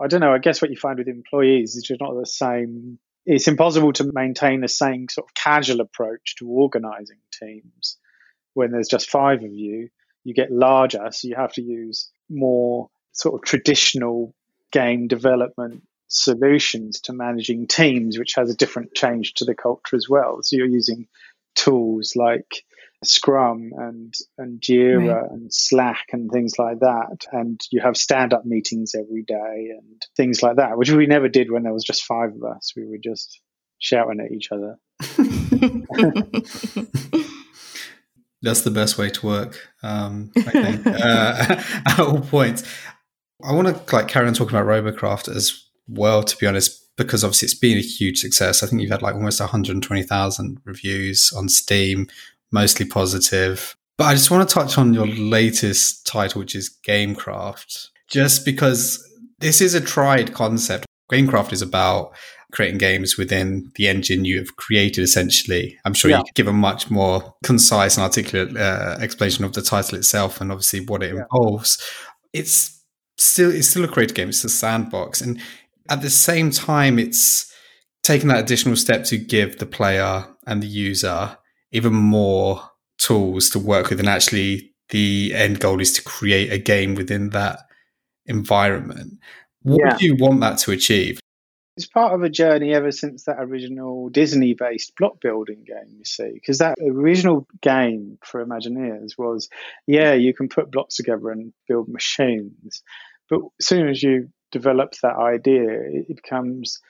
i don't know i guess what you find with employees is just not the same it's impossible to maintain the same sort of casual approach to organizing teams when there's just five of you you get larger so you have to use more sort of traditional game development solutions to managing teams which has a different change to the culture as well so you're using tools like Scrum and and Jira right. and Slack and things like that, and you have stand up meetings every day and things like that, which we never did when there was just five of us. We were just shouting at each other. That's the best way to work, um, I think, uh, at all points. I want to like carry on talking about Robocraft as well, to be honest, because obviously it's been a huge success. I think you've had like almost 120,000 reviews on Steam, mostly positive. But I just want to touch on your latest title, which is Gamecraft, just because this is a tried concept. Gamecraft is about creating games within the engine you have created, essentially. I'm sure yeah. you could give a much more concise and articulate uh, explanation of the title itself and obviously what it yeah. involves. It's still it's still a creative game. It's a sandbox, and at the same time, it's taking that additional step to give the player and the user even more tools to work with. And actually, the end goal is to create a game within that environment. What yeah. do you want that to achieve? It's part of a journey ever since that original Disney based block building game, you see, because that original game for Imagineers was, yeah, you can put blocks together and build machines. But as soon as you develop that idea, it becomes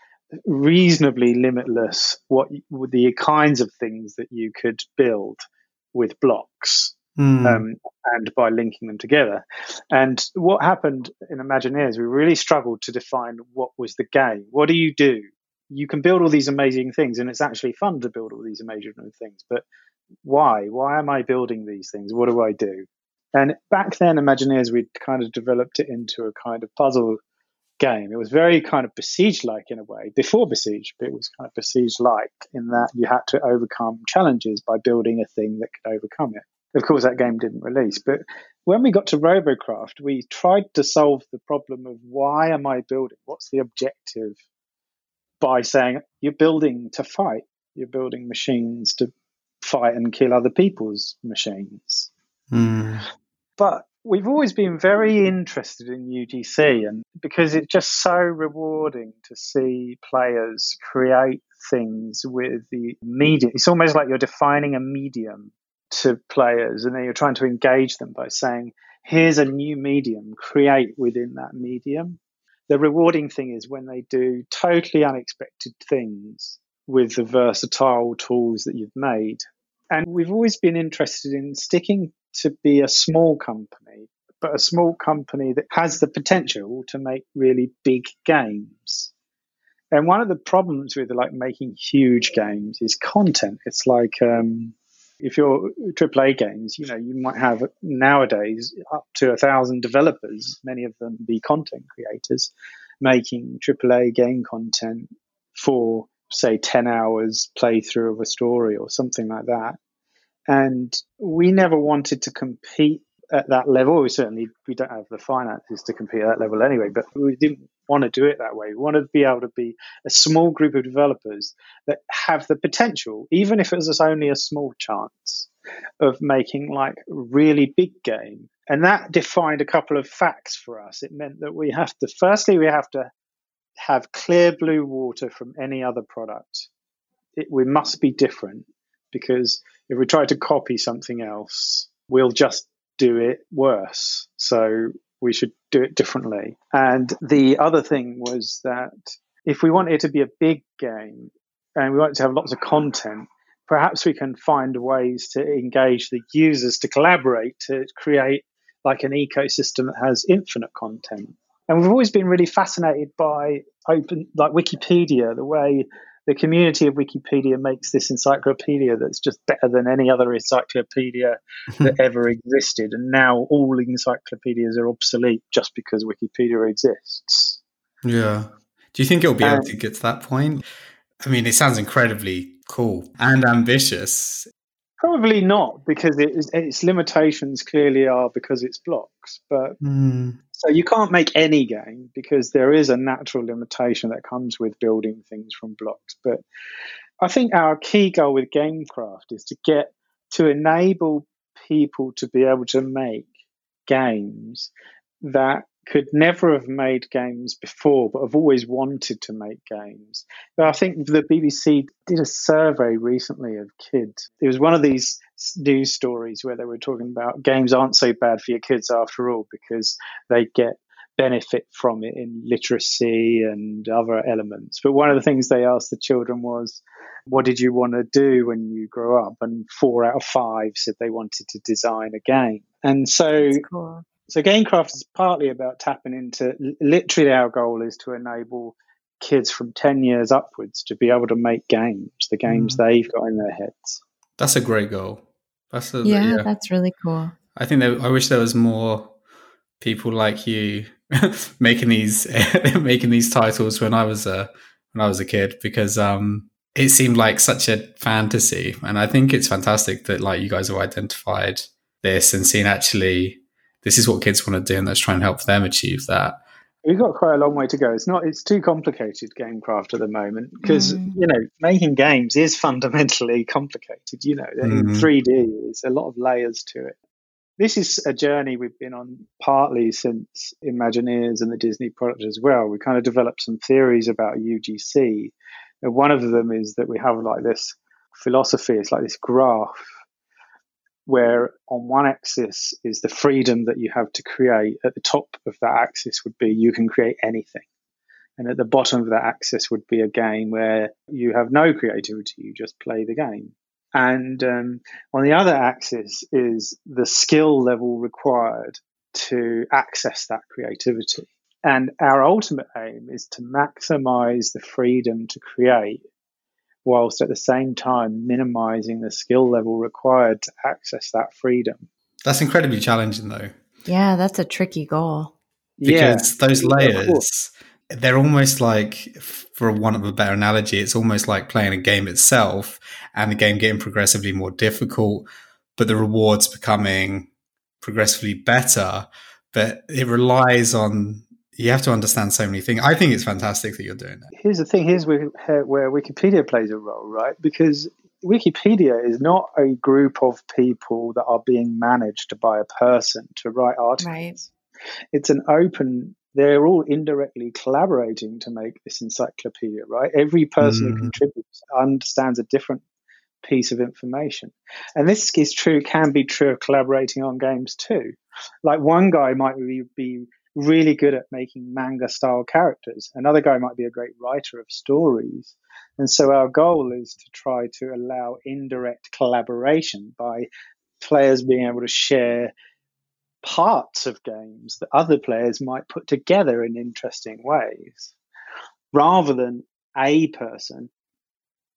reasonably limitless what the kinds of things that you could build with blocks mm. um, and by linking them together. And what happened in Imagineers, we really struggled to define what was the game. What do you do? You can build all these amazing things, and it's actually fun to build all these amazing things. But why? Why am I building these things? What do I do? And back then, Imagineers, we'd kind of developed it into a kind of puzzle game. It was very kind of besiege like in a way. Before besiege, but it was kind of besiege like in that you had to overcome challenges by building a thing that could overcome it. Of course, that game didn't release, but when we got to Robocraft, we tried to solve the problem of why am I building? What's the objective? By saying you're building to fight, you're building machines to fight and kill other people's machines. Mm. But we've always been very interested in UGC and because it's just so rewarding to see players create things with the medium. It's almost like you're defining a medium to players and then you're trying to engage them by saying, here's a new medium, create within that medium. The rewarding thing is when they do totally unexpected things with the versatile tools that you've made. And we've always been interested in sticking to be a small company, but a small company that has the potential to make really big games. And one of the problems with like making huge games is content. It's like um, if you're AAA games, you know, you might have nowadays up to a thousand developers, many of them be content creators, making AAA game content for say 10 hours playthrough of a story or something like that. And we never wanted to compete at that level. We certainly we don't have the finances to compete at that level anyway, but we didn't want to do it that way. We want to be able to be a small group of developers that have the potential, even if it was only a small chance, of making like really big game. And that defined a couple of facts for us. It meant that we have to firstly we have to have clear blue water from any other product. It, we must be different because if we try to copy something else, we'll just do it worse. So we should do it differently. And the other thing was that if we want it to be a big game and we want to have lots of content, perhaps we can find ways to engage the users to collaborate to create like an ecosystem that has infinite content. And we've always been really fascinated by open, like Wikipedia, the way the community of Wikipedia makes this encyclopedia that's just better than any other encyclopedia that ever existed. And now all encyclopedias are obsolete just because Wikipedia exists. Yeah. Do you think it'll be um, able to get to that point? I mean, it sounds incredibly cool and ambitious. Probably not, because it is, its limitations clearly are because it's blocks. But mm. So you can't make any game because there is a natural limitation that comes with building things from blocks. But I think our key goal with Gamecraft is to get to enable people to be able to make games that could never have made games before, but have always wanted to make games. But I think the BBC did a survey recently of kids. It was one of these news stories where they were talking about games aren't so bad for your kids after all because they get benefit from it in literacy and other elements. But one of the things they asked the children was, What did you want to do when you grow up? And four out of five said they wanted to design a game. And so cool. So Gamecraft is partly about tapping into literally our goal is to enable kids from 10 years upwards to be able to make games, the games mm. they've got in their heads. That's a great goal. That's a, yeah, yeah, that's really cool. I think that I wish there was more people like you making these making these titles when I was a when I was a kid because um it seemed like such a fantasy and I think it's fantastic that like you guys have identified this and seen actually this is what kids want to do and let's try and help them achieve that we've got quite a long way to go it's not it's too complicated gamecraft at the moment because mm. you know making games is fundamentally complicated you know mm. in 3d there's a lot of layers to it this is a journey we've been on partly since imagineers and the disney product as well we kind of developed some theories about ugc and one of them is that we have like this philosophy it's like this graph where on one axis is the freedom that you have to create. At the top of that axis would be you can create anything. And at the bottom of that axis would be a game where you have no creativity, you just play the game. And um, on the other axis is the skill level required to access that creativity. And our ultimate aim is to maximize the freedom to create whilst at the same time minimizing the skill level required to access that freedom. That's incredibly challenging, though. Yeah, that's a tricky goal. Because yeah, those layers, they're almost like, for want of a better analogy, it's almost like playing a game itself and the game getting progressively more difficult, but the rewards becoming progressively better. But it relies on you have to understand so many things. I think it's fantastic that you're doing that. Here's the thing: here's where, where Wikipedia plays a role, right? Because Wikipedia is not a group of people that are being managed by a person to write articles. Right. It's an open. They're all indirectly collaborating to make this encyclopedia, right? Every person mm. who contributes understands a different piece of information. And this is true, can be true of collaborating on games too. Like one guy might be, be really good at making manga style characters. Another guy might be a great writer of stories. And so our goal is to try to allow indirect collaboration by players being able to share parts of games that other players might put together in interesting ways rather than a person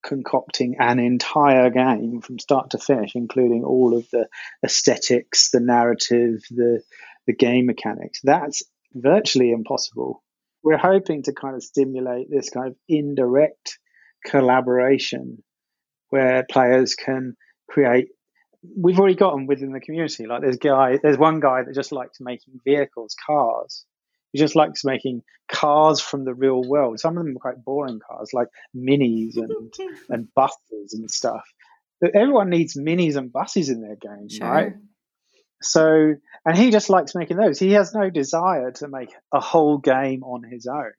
concocting an entire game from start to finish, including all of the aesthetics, the narrative, the the game mechanics. That's virtually impossible. We're hoping to kind of stimulate this kind of indirect collaboration where players can create we've already got them within the community. Like there's guy, there's one guy that just likes making vehicles, cars. He just likes making cars from the real world. Some of them are quite boring cars, like minis and and buses and stuff. But everyone needs minis and buses in their game, sure. right? So, and he just likes making those. He has no desire to make a whole game on his own,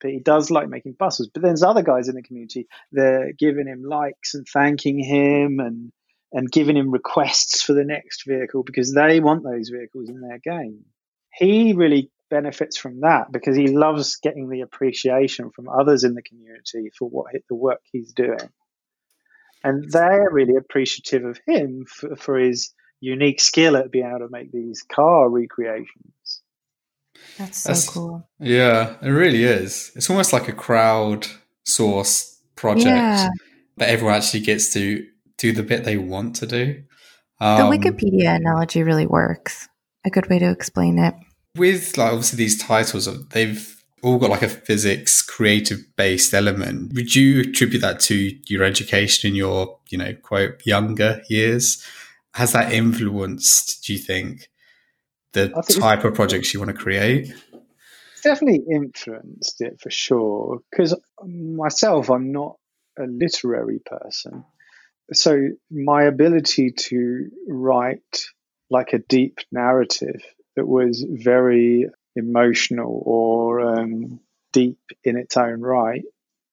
but he does like making buses. But there's other guys in the community, they're giving him likes and thanking him and, and giving him requests for the next vehicle because they want those vehicles in their game. He really benefits from that because he loves getting the appreciation from others in the community for what the work he's doing. And they're really appreciative of him for, for his unique skill at being able to make these car recreations. That's so That's, cool. Yeah, it really is. It's almost like a crowd source project yeah. that everyone actually gets to do the bit they want to do. Um, the Wikipedia analogy really works. A good way to explain it. With like obviously these titles, they've all got like a physics creative based element. Would you attribute that to your education in your, you know, quote younger years? Has that influenced, do you think, the type of projects you want to create? Definitely influenced it for sure. Because myself, I'm not a literary person. So my ability to write like a deep narrative that was very emotional or um, deep in its own right,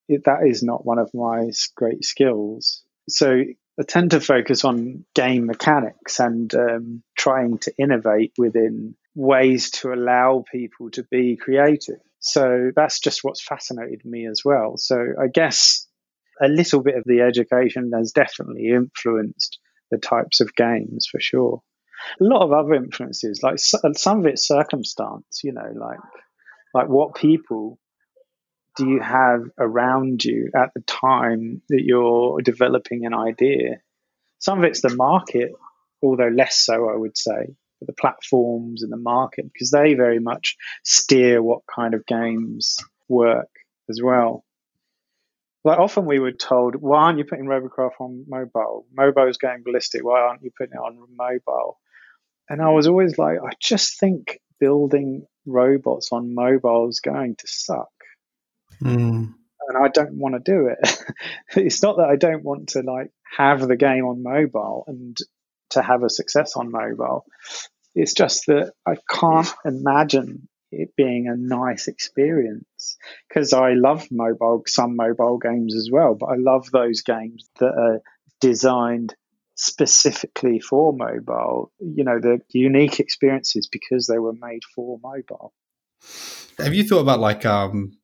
it, that is not one of my great skills. So I tend to focus on game mechanics and um, trying to innovate within ways to allow people to be creative. So that's just what's fascinated me as well. So I guess a little bit of the education has definitely influenced the types of games for sure. A lot of other influences, like some of it's circumstance, you know, like like what people do you have around you at the time that you're developing an idea? Some of it's the market, although less so, I would say, the platforms and the market, because they very much steer what kind of games work as well. Like often we were told, why aren't you putting Robocraft on mobile? Mobile is going ballistic. Why aren't you putting it on mobile? And I was always like, I just think building robots on mobile is going to suck. Mm. And I don't want to do it. it's not that I don't want to like have the game on mobile and to have a success on mobile. It's just that I can't imagine it being a nice experience because I love mobile some mobile games as well, but I love those games that are designed specifically for mobile. You know, the unique experiences because they were made for mobile. Have you thought about like um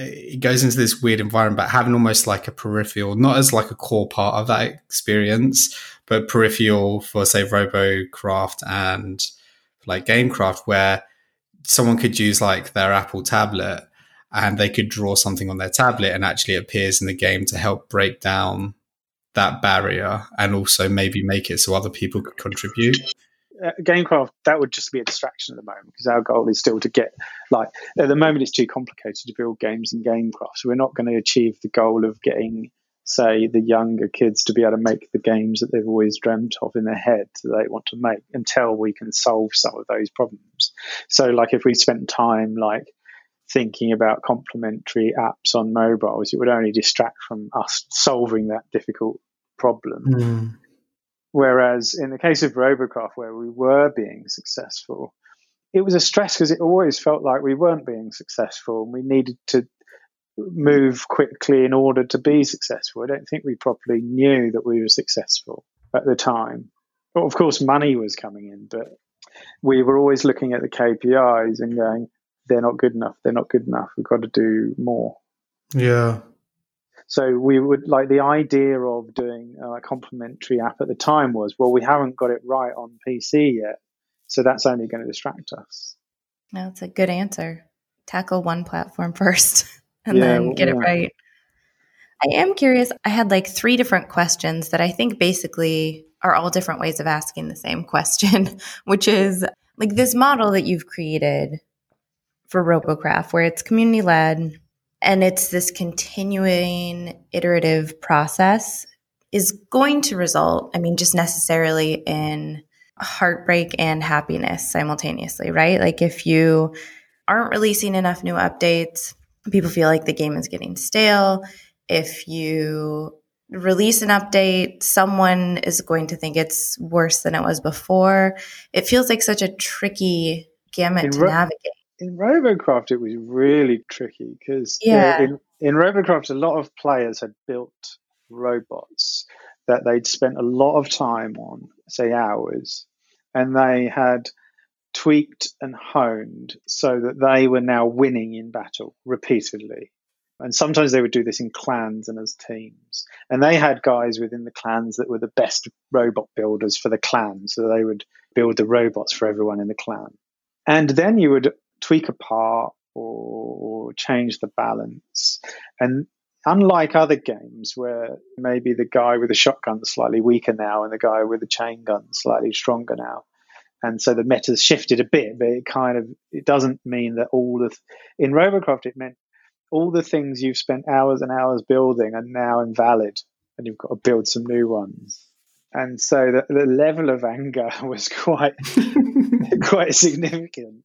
it goes into this weird environment, but having almost like a peripheral, not as like a core part of that experience, but peripheral for say Robocraft and like Gamecraft, where someone could use like their Apple tablet and they could draw something on their tablet and actually appears in the game to help break down that barrier and also maybe make it so other people could contribute Gamecraft, that would just be a distraction at the moment because our goal is still to get like at the moment it's too complicated to build games in Gamecraft, so we're not going to achieve the goal of getting, say, the younger kids to be able to make the games that they've always dreamt of in their head that they want to make until we can solve some of those problems. So, like if we spent time like thinking about complementary apps on mobiles, it would only distract from us solving that difficult problem. Mm. Whereas in the case of Robocraft, where we were being successful, it was a stress because it always felt like we weren't being successful and we needed to move quickly in order to be successful. I don't think we properly knew that we were successful at the time. But of course, money was coming in, but we were always looking at the KPIs and going, they're not good enough, they're not good enough, we've got to do more. Yeah. So we would like the idea of doing a complementary app at the time was, well, we haven't got it right on PC yet, so that's only going to distract us. No, that's a good answer. Tackle one platform first and yeah, then get yeah. it right. I am curious. I had like three different questions that I think basically are all different ways of asking the same question, which is like this model that you've created for Robocraft, where it's community led, and it's this continuing iterative process is going to result, I mean, just necessarily in heartbreak and happiness simultaneously, right? Like if you aren't releasing enough new updates, people feel like the game is getting stale. If you release an update, someone is going to think it's worse than it was before. It feels like such a tricky gamut to navigate in Robocraft, it was really tricky because yeah. in, in Robocraft, a lot of players had built robots that they'd spent a lot of time on, say hours, and they had tweaked and honed so that they were now winning in battle repeatedly. And sometimes they would do this in clans and as teams. And they had guys within the clans that were the best robot builders for the clan. So they would build the robots for everyone in the clan. And then you would tweak a part or, or change the balance. And unlike other games where maybe the guy with the shotgun is slightly weaker now and the guy with the chain gun slightly stronger now, and so the meta's shifted a bit, but it kind of it doesn't mean that all the th- in Robocraft it meant all the things you've spent hours and hours building are now invalid, and you've got to build some new ones. And so the, the level of anger was quite quite significant.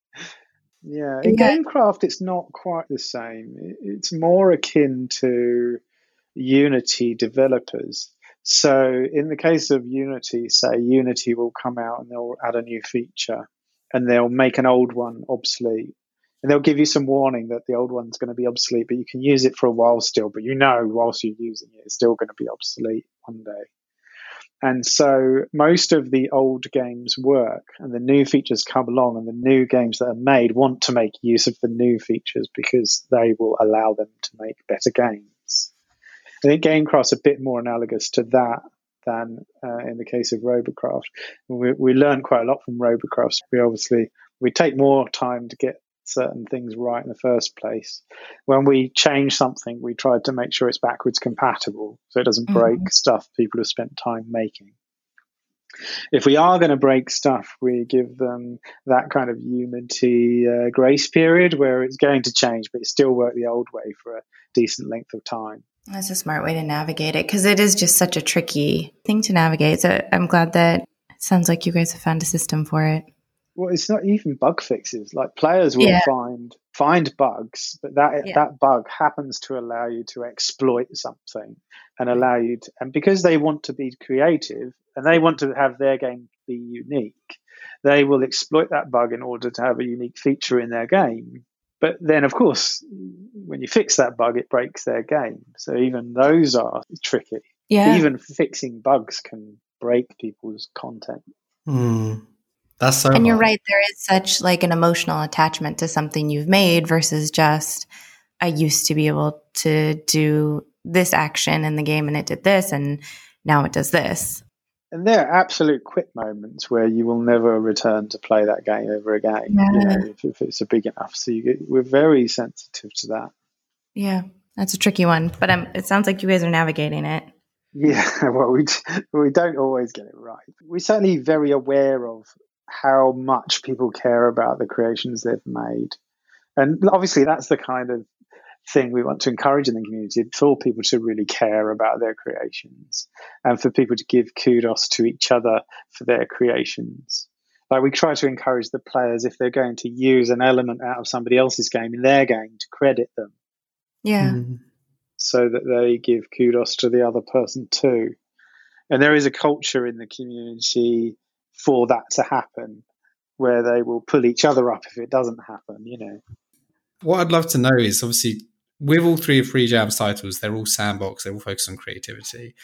Yeah, in yeah. Gamecraft, it's not quite the same. It's more akin to Unity developers. So, in the case of Unity, say Unity will come out and they'll add a new feature and they'll make an old one obsolete. And they'll give you some warning that the old one's going to be obsolete, but you can use it for a while still. But you know, whilst you're using it, it's still going to be obsolete one day. And so most of the old games work, and the new features come along, and the new games that are made want to make use of the new features because they will allow them to make better games. I think Gamecraft's a bit more analogous to that than uh, in the case of Robocraft. We, we learn quite a lot from Robocraft. We obviously we take more time to get certain things right in the first place. When we change something, we try to make sure it's backwards compatible so it doesn't break mm-hmm. stuff people have spent time making. If we are going to break stuff, we give them that kind of Unity uh, grace period where it's going to change, but it still work the old way for a decent length of time. That's a smart way to navigate it because it is just such a tricky thing to navigate. So I'm glad that it sounds like you guys have found a system for it well, it's not even bug fixes. Like players will yeah. find find bugs, but that yeah. that bug happens to allow you to exploit something and allow you to, and because they want to be creative and they want to have their game be unique, they will exploit that bug in order to have a unique feature in their game. But then, of course, when you fix that bug, it breaks their game. So even those are tricky. Yeah. Even fixing bugs can break people's content. Mm. That's so. And hard. you're right. There is such like an emotional attachment to something you've made versus just I used to be able to do this action in the game and it did this and now it does this. And there are absolute quit moments where you will never return to play that game ever again. Yeah. You know, if, if, it's a big enough, so get, we're very sensitive to that. Yeah, that's a tricky one, but um, it sounds like you guys are navigating it. Yeah, well, we we don't always get it right. We're certainly very aware of how much people care about the creations they've made. And obviously, that's the kind of thing we want to encourage in the community for people to really care about their creations and for people to give kudos to each other for their creations. Like we try to encourage the players if they're going to use an element out of somebody else's game in their game to credit them. Yeah. Mm. So that they give kudos to the other person too. And there is a culture in the community for that to happen, where they will pull each other up if it doesn't happen, you know. What I'd love to know is obviously with all three of Freejams titles, they're all sandbox, they're all focused on creativity.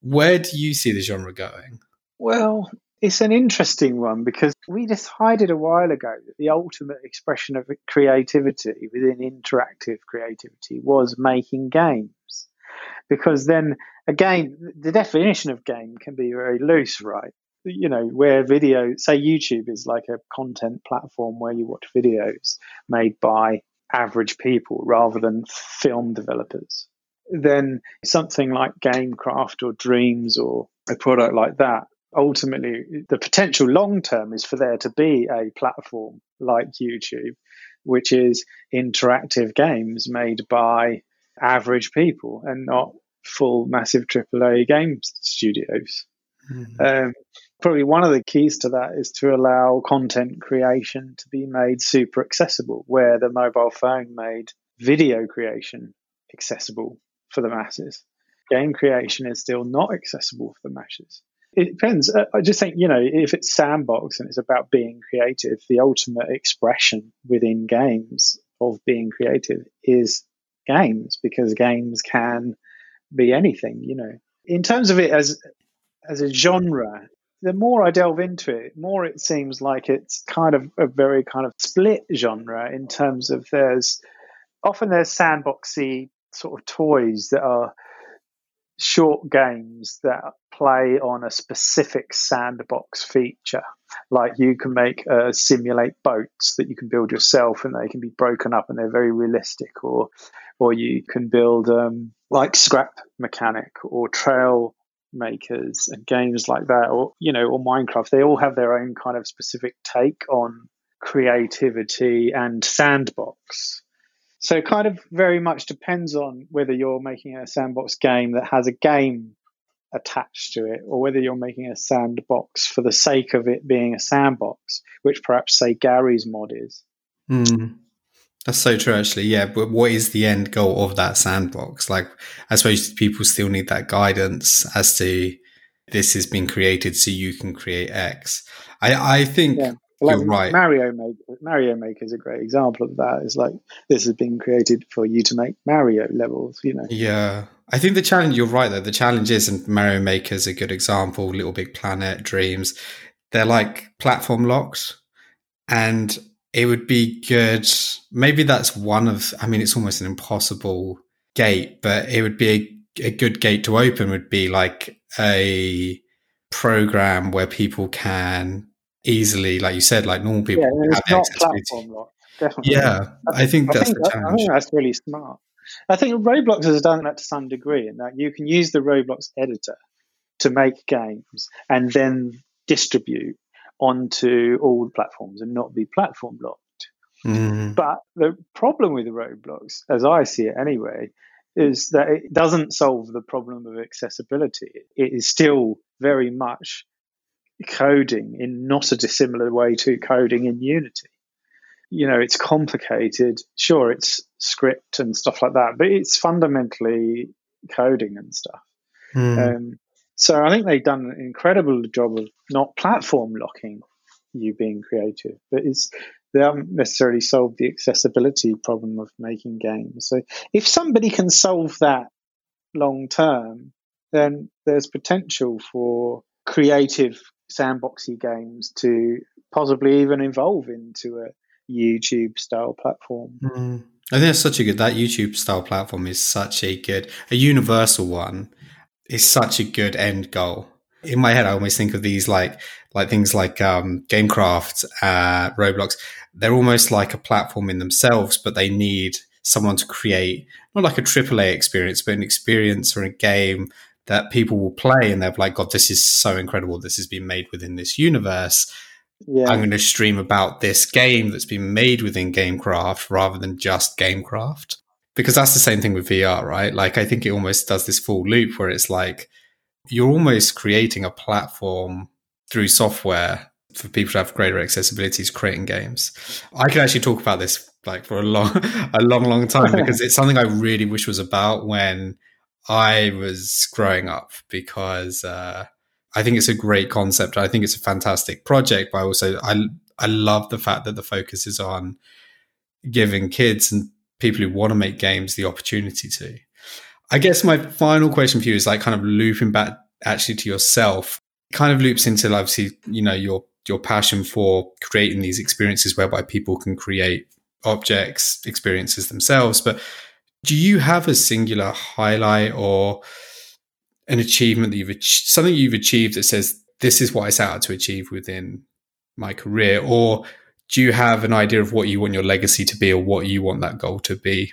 Where do you see the genre going? Well, it's an interesting one because we decided a while ago that the ultimate expression of creativity within interactive creativity was making games. Because then, again, the definition of game can be very loose, right? You know where video say youtube is like a content platform where you watch videos made by average people rather than film developers then something like gamecraft or dreams or a product like that ultimately the potential long term is for there to be a platform like youtube which is interactive games made by average people and not full massive aaa game studios mm-hmm. um, Probably one of the keys to that is to allow content creation to be made super accessible, where the mobile phone made video creation accessible for the masses. Game creation is still not accessible for the masses. It depends. Uh, I just think, you know, if it's sandbox and it's about being creative, the ultimate expression within games of being creative is games because games can be anything, you know. In terms of it as as a genre, the more I delve into it, more it seems like it's kind of a very kind of split genre in terms of there's often there's sandboxy sort of toys that are short games that play on a specific sandbox feature. Like you can make uh, simulate boats that you can build yourself, and they can be broken up, and they're very realistic. Or, or you can build um, like Scrap Mechanic or Trail Makers and games like that, or you know, or Minecraft. They all have their own kind of specific take on creativity and sandbox. So it kind of very much depends on whether you're making a sandbox game that has a game attached to it, or whether you're making a sandbox for the sake of it being a sandbox, which perhaps say garry's mod is. Mm. That's so true, actually. Yeah, but what is the end goal of that sandbox? Like, I suppose people still need that guidance as to this has been created so you can create X. I, I think yeah. Like You're right. Mario Maker, Mario Maker is a great example of that. It's like this has been created for you to make Mario levels. You know. Yeah, I think the challenge. You're right though. The challenge is, and Mario Maker is a good example. Little Big Planet, Dreams, they're like platform locks, and it would be good. Maybe that's one of. I mean, it's almost an impossible gate, but it would be a, a good gate to open. Would be like a program where people can easily, like you said, like normal people yeah, have not platform lock. Definitely. Yeah, I think that's I think, the challenge. I think that's really smart. I think Roblox has done that to some degree in that you can use the Roblox editor to make games and then distribute onto all the platforms and not be platform locked. Mm. But the problem with the Roblox, as I see it anyway, is that it doesn't solve the problem of accessibility. It is still very much coding in not a dissimilar way to coding in Unity. You know, it's complicated. Sure, it's script and stuff like that, but it's fundamentally coding and stuff. Mm. Um, so I think they've done an incredible job of not platform locking you being creative, but it's they haven't necessarily solved the accessibility problem of making games. So if somebody can solve that long term, then there's potential for creative sandboxy games to possibly even evolve into a YouTube style platform. Mm. I think it's such a good that YouTube style platform is such a good a universal one is such a good end goal. In my head, I always think of these like like things like um, GameCraft, uh, Roblox. They're almost like a platform in themselves, but they need someone to create not like a AAA experience, but an experience or a game that people will play and they're like, God, this is so incredible. This has been made within this universe. Yeah. I'm going to stream about this game that's been made within Gamecraft rather than just Gamecraft. Because that's the same thing with VR, right? Like, I think it almost does this full loop where it's like you're almost creating a platform through software for people to have greater accessibility to creating games. I could actually talk about this like for a long, a long, long time because it's something I really wish was about when I was growing up because uh, I think it's a great concept. I think it's a fantastic project, but I also I I love the fact that the focus is on giving kids and people who want to make games the opportunity to. I guess my final question for you is like kind of looping back actually to yourself. kind of loops into obviously you know your your passion for creating these experiences whereby people can create objects experiences themselves, but do you have a singular highlight or an achievement that you've achieved, something you've achieved that says this is what I set out to achieve within my career, or do you have an idea of what you want your legacy to be, or what you want that goal to be?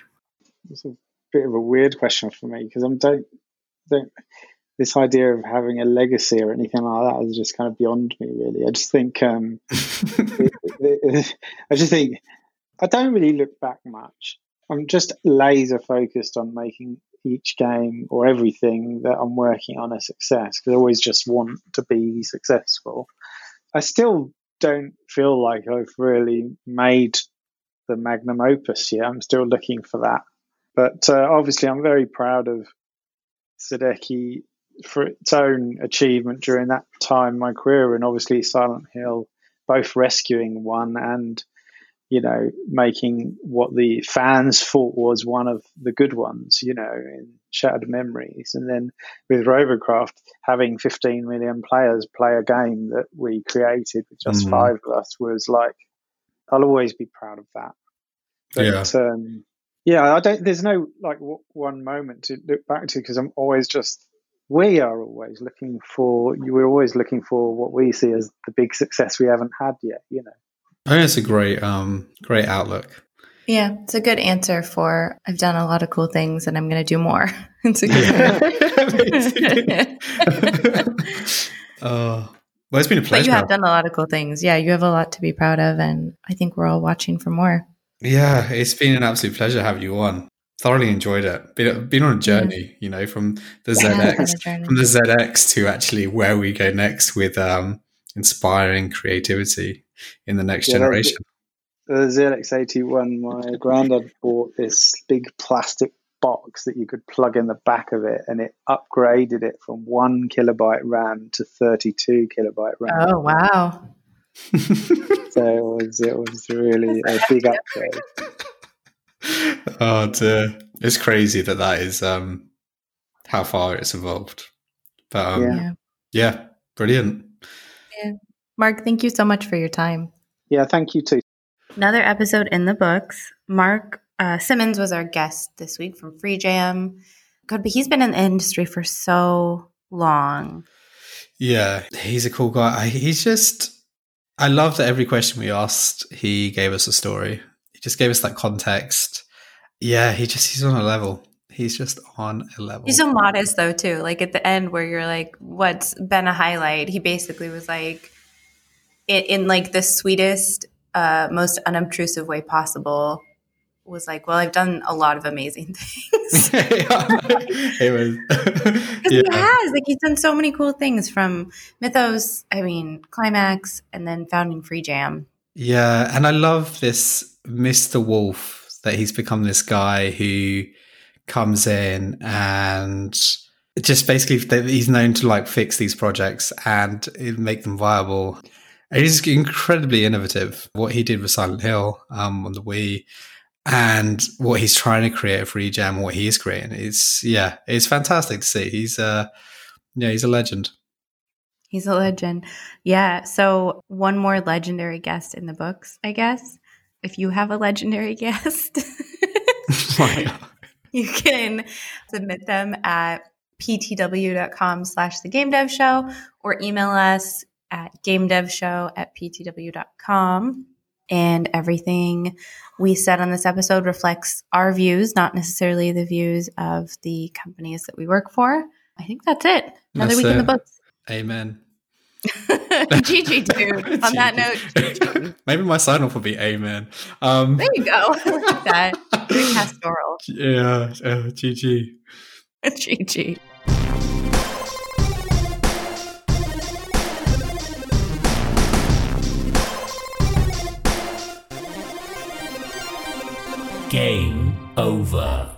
It's a bit of a weird question for me because I'm don't don't this idea of having a legacy or anything like that is just kind of beyond me. Really, I just think um, it, it, it, I just think I don't really look back much. I'm just laser focused on making each game or everything that I'm working on a success because I always just want to be successful. I still don't feel like I've really made the magnum opus yet. I'm still looking for that. But uh, obviously, I'm very proud of Sudeki for its own achievement during that time in my career, and obviously Silent Hill, both rescuing one and you know, making what the fans thought was one of the good ones, you know, in Shattered Memories. And then with Robocraft, having 15 million players play a game that we created with just mm. five of us was like, I'll always be proud of that. But, yeah. Um, Yeah, I don't. There's no like w- one moment to look back to because I'm always just. We are always looking for. You We're always looking for what we see as the big success we haven't had yet. You know. I think it's a great, um, great outlook. Yeah, it's a good answer for I've done a lot of cool things and I'm going to do more. it's a good. oh, well, it's been a pleasure. But you have done a lot of cool things. Yeah, you have a lot to be proud of, and I think we're all watching for more. Yeah, it's been an absolute pleasure having you on. Thoroughly enjoyed it. Been, been on a journey, yeah. you know, from the ZX from the ZX to actually where we go next with um, inspiring creativity in the next yeah, generation. The ZX81, my granddad bought this big plastic box that you could plug in the back of it, and it upgraded it from one kilobyte RAM to 32 kilobyte RAM. Oh, wow. so it was, it was really a big upgrade. Oh, dear. It's crazy that that is um, how far it's evolved. But um, yeah. yeah, brilliant. Yeah. Mark, thank you so much for your time. Yeah, thank you too. Another episode in the books. Mark uh, Simmons was our guest this week from Freejam. God, but he's been in the industry for so long. Yeah, he's a cool guy. He's just, I love that every question we asked, he gave us a story. He just gave us that context. Yeah, he just, he's on a level. He's just on a level. He's so modest though, too. Like at the end where you're like, what's been a highlight? He basically was like, in, in like the sweetest, uh, most unobtrusive way possible was like, well, I've done a lot of amazing things. it was, yeah. he has like he's done so many cool things from Mythos, I mean, Climax, and then founding Freejam. Yeah, and I love this Mr. Wolf that he's become this guy who comes in and just basically he's known to like fix these projects and make them viable. It is incredibly innovative. What he did with Silent Hill um, on the Wii and what he's trying to create for Freejam, what he is creating, it's yeah, it's fantastic to see. He's uh yeah, he's a legend. He's a legend. Yeah. So one more legendary guest in the books, I guess. If you have a legendary guest, you can submit them at ptw.com slash the game dev show or email us at gamedevshow at ptw.com and everything we said on this episode reflects our views, not necessarily the views of the companies that we work for. I think that's it. Another that's week it. in the books. Amen. GG, dude. On that note, maybe my sign off will be Amen. Um, there you go. like that. Very pastoral. Yeah. Uh, GG. GG. Game over.